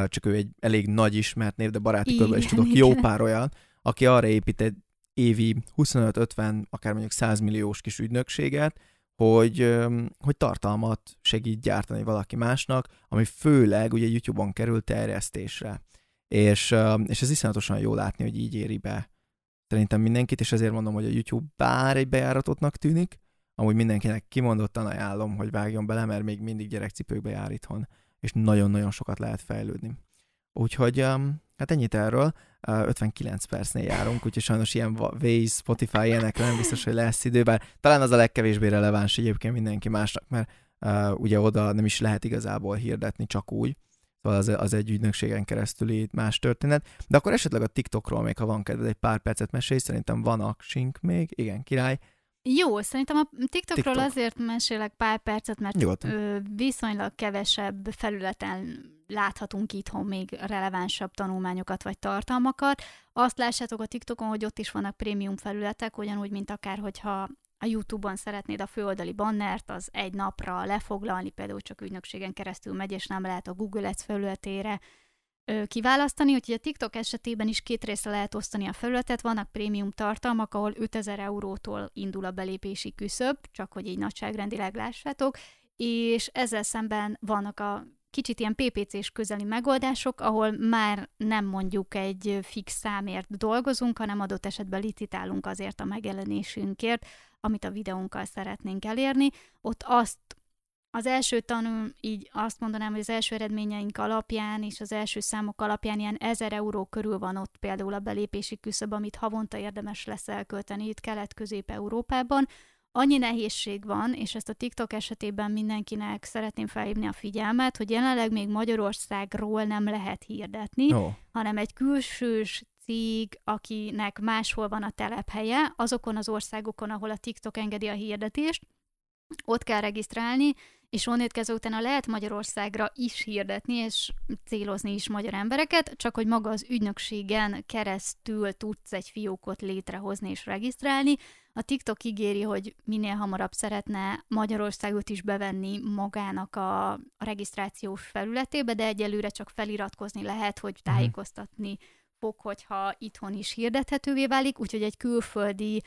csak ő egy elég nagy ismert név, de baráti körben is tudok igen. jó pár olyan, aki arra épít egy évi 25-50, akár mondjuk 100 milliós kis ügynökséget, hogy, hogy tartalmat segít gyártani valaki másnak, ami főleg ugye YouTube-on kerül terjesztésre. És, és ez iszonyatosan jó látni, hogy így éri be szerintem mindenkit, és ezért mondom, hogy a YouTube bár egy bejáratottnak tűnik, amúgy mindenkinek kimondottan ajánlom, hogy vágjon bele, mert még mindig gyerekcipőkbe jár itthon, és nagyon-nagyon sokat lehet fejlődni. Úgyhogy um, hát ennyit erről. Uh, 59 percnél járunk, úgyhogy sajnos ilyen Waze, Spotify ilyenekre nem biztos, hogy lesz idő, bár talán az a legkevésbé releváns egyébként mindenki másnak, mert uh, ugye oda nem is lehet igazából hirdetni csak úgy, szóval az, az egy ügynökségen keresztüli más történet. De akkor esetleg a TikTokról még, ha van kedved, egy pár percet mesélj, szerintem van aksink még, igen, király. Jó, szerintem a TikTokról TikTok. azért mesélek pár percet, mert ö, viszonylag kevesebb felületen láthatunk itthon még relevánsabb tanulmányokat vagy tartalmakat. Azt lássátok a TikTokon, hogy ott is vannak prémium felületek, ugyanúgy, mint akár, hogyha a YouTube-on szeretnéd a főoldali bannert, az egy napra lefoglalni, például csak ügynökségen keresztül megy, és nem lehet a Google Ads felületére kiválasztani, úgyhogy a TikTok esetében is két részre lehet osztani a felületet, vannak prémium tartalmak, ahol 5000 eurótól indul a belépési küszöb, csak hogy így nagyságrendileg lássátok, és ezzel szemben vannak a kicsit ilyen PPC-s közeli megoldások, ahol már nem mondjuk egy fix számért dolgozunk, hanem adott esetben licitálunk azért a megjelenésünkért, amit a videónkkal szeretnénk elérni. Ott azt az első tanul, így azt mondanám, hogy az első eredményeink alapján és az első számok alapján ilyen 1000 euró körül van ott például a belépési küszöb, amit havonta érdemes lesz elkölteni itt Kelet-Közép-Európában. Annyi nehézség van, és ezt a TikTok esetében mindenkinek szeretném felhívni a figyelmet, hogy jelenleg még Magyarországról nem lehet hirdetni, Ó. hanem egy külsős cég, akinek máshol van a telephelye, azokon az országokon, ahol a TikTok engedi a hirdetést, ott kell regisztrálni, és onnét kezdve utána lehet Magyarországra is hirdetni, és célozni is magyar embereket, csak hogy maga az ügynökségen keresztül tudsz egy fiókot létrehozni és regisztrálni. A TikTok ígéri, hogy minél hamarabb szeretne Magyarországot is bevenni magának a, regisztrációs felületébe, de egyelőre csak feliratkozni lehet, hogy tájékoztatni fog, hogyha itthon is hirdethetővé válik, úgyhogy egy külföldi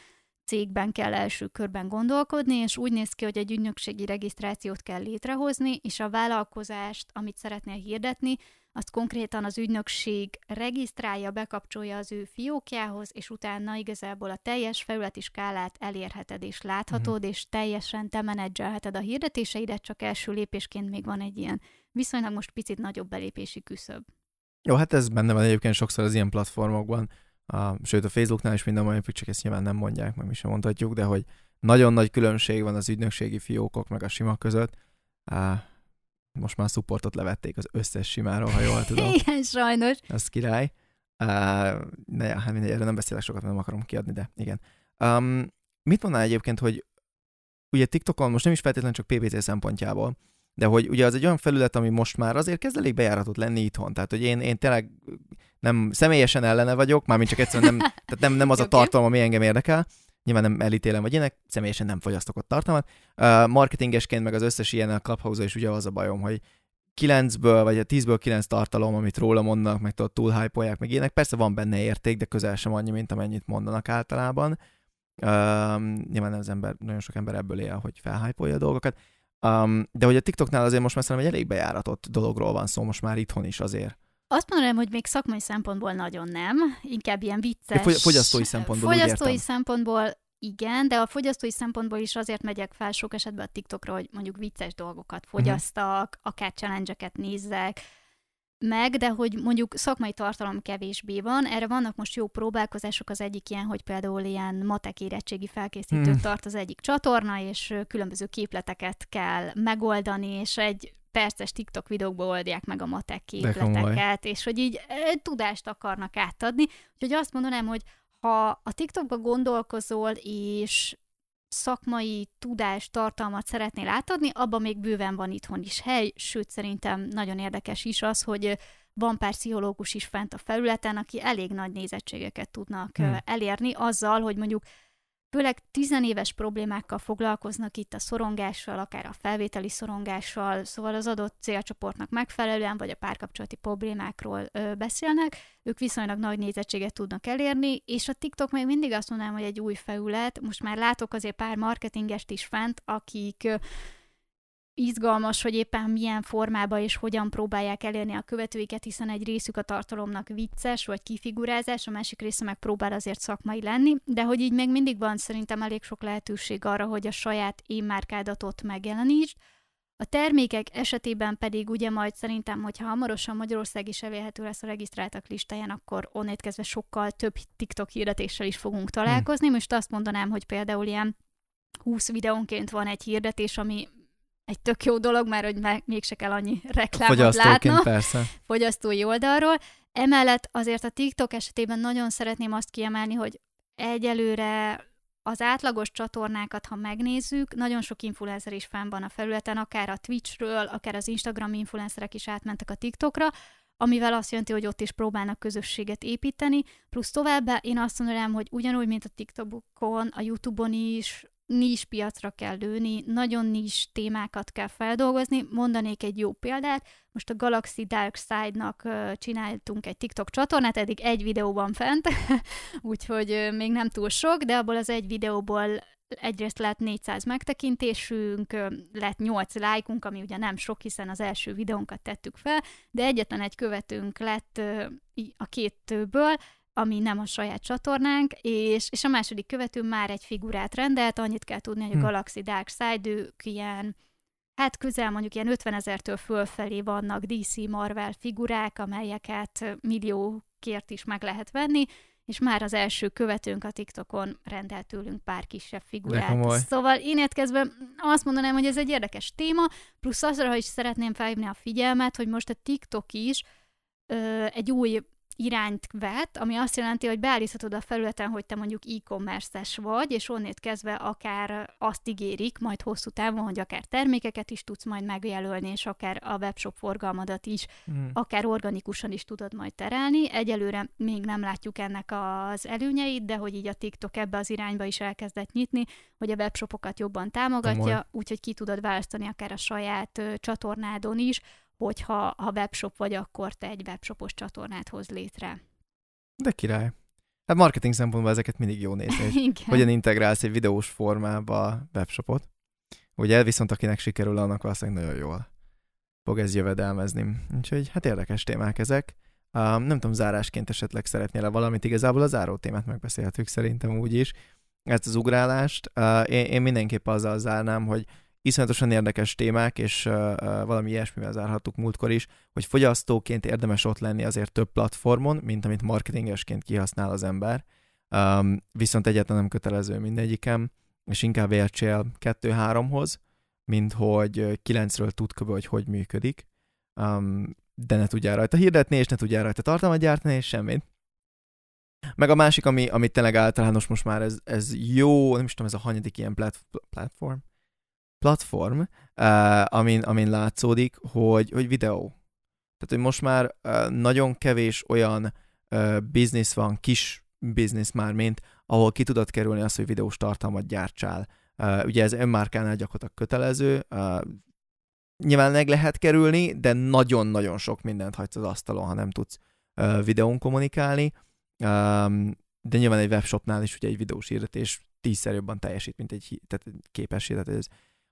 cégben kell első körben gondolkodni, és úgy néz ki, hogy egy ügynökségi regisztrációt kell létrehozni, és a vállalkozást, amit szeretnél hirdetni, azt konkrétan az ügynökség regisztrálja, bekapcsolja az ő fiókjához, és utána igazából a teljes felületi skálát elérheted és láthatod, uh-huh. és teljesen te menedzselheted a hirdetéseidet, csak első lépésként még van egy ilyen viszonylag most picit nagyobb belépési küszöb. Jó, hát ez benne van egyébként sokszor az ilyen platformokban, a, sőt a Facebooknál is minden olyan, csak ezt nyilván nem mondják, meg mi sem mondhatjuk, de hogy nagyon nagy különbség van az ügynökségi fiókok meg a sima között. Á, most már supportot levették az összes simáról, ha jól tudom. Igen, sajnos. Ez király. Uh, ne, hát mindegy, erről nem beszélek sokat, nem akarom kiadni, de igen. Um, mit mondaná egyébként, hogy ugye TikTokon most nem is feltétlenül csak PPC szempontjából, de hogy ugye az egy olyan felület, ami most már azért kezd elég bejáratott lenni itthon. Tehát, hogy én, én tényleg nem személyesen ellene vagyok, mármint csak egyszerűen nem, tehát nem, nem az a tartalom, ami engem érdekel, nyilván nem elítélem vagy ének, személyesen nem fogyasztok ott tartalmat. Uh, marketingesként meg az összes ilyen a clubhouse is ugye az a bajom, hogy 9-ből, vagy a 10-ből 9 tartalom, amit róla mondanak, meg tudod, túl hype meg ilyenek. Persze van benne érték, de közel sem annyi, mint amennyit mondanak általában. Uh, nyilván az ember, nagyon sok ember ebből él, hogy felhypolja a dolgokat. Um, de hogy a TikToknál azért most már szerintem egy elég bejáratott dologról van szó, most már itthon is azért. Azt mondanám, hogy még szakmai szempontból nagyon nem, inkább ilyen vicces. Fogyasztói szempontból Fogyasztói szempontból igen, de a fogyasztói szempontból is azért megyek fel sok esetben a TikTokra, hogy mondjuk vicces dolgokat mhm. fogyasztak, uh-huh. akár challenge nézzek, meg, de hogy mondjuk szakmai tartalom kevésbé van. Erre vannak most jó próbálkozások, az egyik ilyen, hogy például ilyen matek érettségi felkészítőt hmm. tart az egyik csatorna, és különböző képleteket kell megoldani, és egy perces TikTok videókból oldják meg a matek képleteket, és hogy így tudást akarnak átadni. Úgyhogy azt mondanám, hogy ha a TikTokba gondolkozol, és szakmai tudás, tartalmat szeretnél átadni, abban még bőven van itthon is hely, sőt szerintem nagyon érdekes is az, hogy van pár pszichológus is fent a felületen, aki elég nagy nézettségeket tudnak hmm. elérni azzal, hogy mondjuk főleg tizenéves problémákkal foglalkoznak itt a szorongással, akár a felvételi szorongással, szóval az adott célcsoportnak megfelelően, vagy a párkapcsolati problémákról ö, beszélnek, ők viszonylag nagy nézettséget tudnak elérni, és a TikTok még mindig azt mondanám, hogy egy új felület, most már látok azért pár marketingest is fent, akik ö, izgalmas, hogy éppen milyen formában és hogyan próbálják elérni a követőiket, hiszen egy részük a tartalomnak vicces vagy kifigurázás, a másik része meg próbál azért szakmai lenni, de hogy így még mindig van szerintem elég sok lehetőség arra, hogy a saját énmárkádat ott megjelenítsd. A termékek esetében pedig ugye majd szerintem, hogyha hamarosan Magyarország is elérhető lesz a regisztráltak listáján, akkor onnét kezdve sokkal több TikTok hirdetéssel is fogunk találkozni. Hmm. Most azt mondanám, hogy például ilyen 20 videónként van egy hirdetés, ami egy tök jó dolog, mert hogy mégse kell annyi reklámot látna. persze. Fogyasztói oldalról. Emellett azért a TikTok esetében nagyon szeretném azt kiemelni, hogy egyelőre az átlagos csatornákat, ha megnézzük, nagyon sok influencer is fenn van a felületen, akár a Twitchről, akár az Instagram influencerek is átmentek a TikTokra, amivel azt jelenti, hogy ott is próbálnak közösséget építeni, plusz továbbá én azt mondanám, hogy ugyanúgy, mint a TikTokon, a YouTube-on is nis piacra kell lőni, nagyon nis témákat kell feldolgozni. Mondanék egy jó példát, most a Galaxy Dark Side-nak csináltunk egy TikTok csatornát, eddig egy videóban fent, úgyhogy még nem túl sok, de abból az egy videóból egyrészt lett 400 megtekintésünk, lett 8 lájkunk, ami ugye nem sok, hiszen az első videónkat tettük fel, de egyetlen egy követőnk lett a kettőből, ami nem a saját csatornánk, és, és a második követő már egy figurát rendelt, annyit kell tudni, hogy a hm. Galaxy Dark Side, ők ilyen, hát közel mondjuk ilyen 50 ezertől fölfelé vannak DC Marvel figurák, amelyeket milliókért is meg lehet venni, és már az első követőnk a TikTokon rendelt tőlünk pár kisebb figurát. Szóval én értkezve azt mondanám, hogy ez egy érdekes téma, plusz azra is szeretném felhívni a figyelmet, hogy most a TikTok is ö, egy új irányt vett, ami azt jelenti, hogy beállíthatod a felületen, hogy te mondjuk e-commerce-es vagy, és onnét kezdve akár azt ígérik, majd hosszú távon, hogy akár termékeket is tudsz majd megjelölni, és akár a webshop forgalmadat is, mm. akár organikusan is tudod majd terelni. Egyelőre még nem látjuk ennek az előnyeit, de hogy így a TikTok ebbe az irányba is elkezdett nyitni, hogy a webshopokat jobban támogatja, úgyhogy ki tudod választani akár a saját ö, csatornádon is, hogyha ha webshop vagy, akkor te egy webshopos csatornát hoz létre. De király. Hát marketing szempontból ezeket mindig jó nézni, hogy hogyan integrálsz egy videós formába webshopot. Ugye viszont akinek sikerül, annak valószínűleg nagyon jól fog ez jövedelmezni. Úgyhogy hát érdekes témák ezek. Um, nem tudom, zárásként esetleg szeretnél-e valamit, igazából a záró témát megbeszélhetünk szerintem úgy is. Ezt az ugrálást. Uh, én, én mindenképp azzal zárnám, hogy iszonyatosan érdekes témák, és uh, valami ilyesmivel zárhattuk múltkor is, hogy fogyasztóként érdemes ott lenni azért több platformon, mint amit marketingesként kihasznál az ember. Um, viszont egyáltalán nem kötelező mindegyikem, és inkább értsél 2-3-hoz, mint hogy 9-ről tud kb. hogy hogy működik, um, de ne tudjál rajta hirdetni, és ne tudjál rajta tartalmat gyártani, és semmit. Meg a másik, ami, ami tényleg általános most már, ez, ez jó, nem is tudom, ez a hanyadik ilyen plat, platform, platform, uh, amin, amin látszódik, hogy, hogy videó. Tehát, hogy most már uh, nagyon kevés olyan uh, biznisz van, kis biznisz már, mint ahol ki tudod kerülni azt, hogy videós tartalmat gyártsál. Uh, ugye ez önmárkánál gyakorlatilag kötelező, uh, nyilván meg lehet kerülni, de nagyon-nagyon sok mindent hagysz az asztalon, ha nem tudsz uh, videón kommunikálni. Um, de nyilván egy webshopnál is ugye egy videós hirdetés tízszer jobban teljesít, mint egy tehát képesség, tehát ez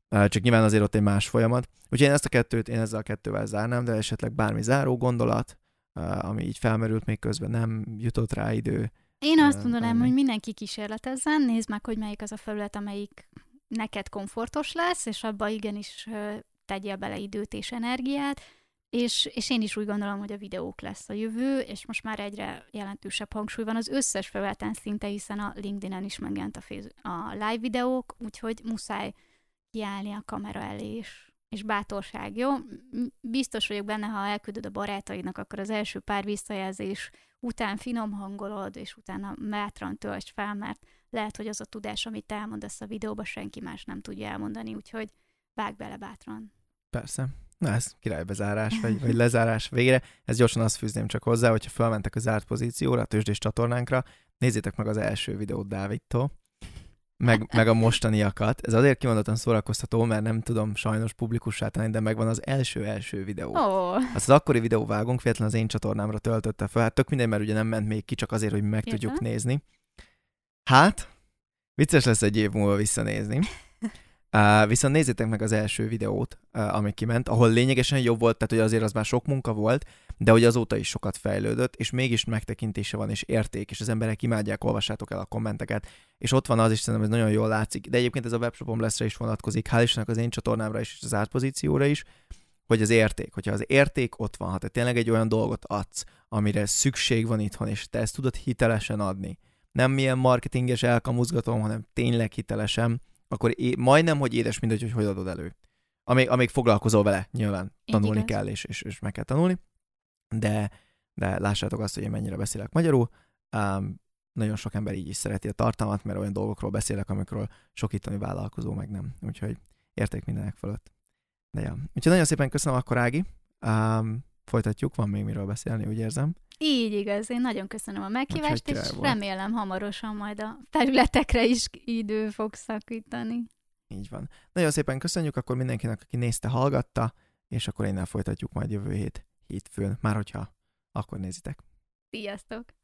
csak nyilván azért ott egy más folyamat. Úgyhogy én ezt a kettőt, én ezzel a kettővel zárnám, de esetleg bármi záró gondolat, ami így felmerült még közben, nem jutott rá idő. Én azt mondanám, hogy mindenki kísérletezzen, nézd meg, hogy melyik az a felület, amelyik neked komfortos lesz, és abba igenis tegyél bele időt és energiát, és, és én is úgy gondolom, hogy a videók lesz a jövő, és most már egyre jelentősebb hangsúly van az összes felületen szinte, hiszen a LinkedIn-en is megjelent a, a live videók, úgyhogy muszáj kiállni a kamera elé is. És bátorság, jó? Biztos vagyok benne, ha elküldöd a barátaidnak, akkor az első pár visszajelzés után finom hangolod, és utána bátran töltsd fel, mert lehet, hogy az a tudás, amit elmondasz a videóba, senki más nem tudja elmondani, úgyhogy vág bele bátran. Persze. Na ez királybezárás, vagy, vagy lezárás végre. Ez gyorsan azt fűzném csak hozzá, hogyha felmentek a zárt pozícióra, a tőzsdés csatornánkra, nézzétek meg az első videót Dávidtól, meg, meg a mostaniakat. Ez azért kimondottan szórakoztató, mert nem tudom sajnos publikussá tenni, de megvan az első-első videó. Oh. Azt az akkori videó vágunk, véletlenül az én csatornámra töltötte fel. Hát tök minden, mert ugye nem ment még ki, csak azért, hogy meg Érte? tudjuk nézni. Hát, vicces lesz egy év múlva visszanézni. Viszont nézzétek meg az első videót, uh, ami kiment, ahol lényegesen jobb volt, tehát hogy azért az már sok munka volt, de hogy azóta is sokat fejlődött, és mégis megtekintése van, és érték, és az emberek imádják, olvassátok el a kommenteket, és ott van az is, szerintem ez nagyon jól látszik, de egyébként ez a webshopom leszre is vonatkozik, hál' Istennek az én csatornámra is, és az átpozícióra is, hogy az érték, hogyha az érték ott van, ha te tényleg egy olyan dolgot adsz, amire szükség van itthon, és te ezt tudod hitelesen adni, nem milyen marketinges elkamuzgatom, hanem tényleg hitelesen, akkor é- majdnem, hogy édes mindegy, hogy hogy adod elő. Amíg, amíg foglalkozol vele, nyilván tanulni igaz. kell, és, és, és meg kell tanulni, de, de lássátok azt, hogy én mennyire beszélek magyarul. Um, nagyon sok ember így is szereti a tartalmat, mert olyan dolgokról beszélek, amikről sok itteni vállalkozó meg nem. Úgyhogy érték mindenek fölött. De ja. Úgyhogy nagyon szépen köszönöm akkor, Ági. Um, folytatjuk, van még miről beszélni, úgy érzem. Így igaz, én nagyon köszönöm a meghívást, és volt. remélem hamarosan majd a felületekre is idő fog szakítani. Így van. Nagyon szépen köszönjük akkor mindenkinek, aki nézte, hallgatta, és akkor innen folytatjuk majd jövő hét hétfőn, már hogyha akkor nézitek. Sziasztok!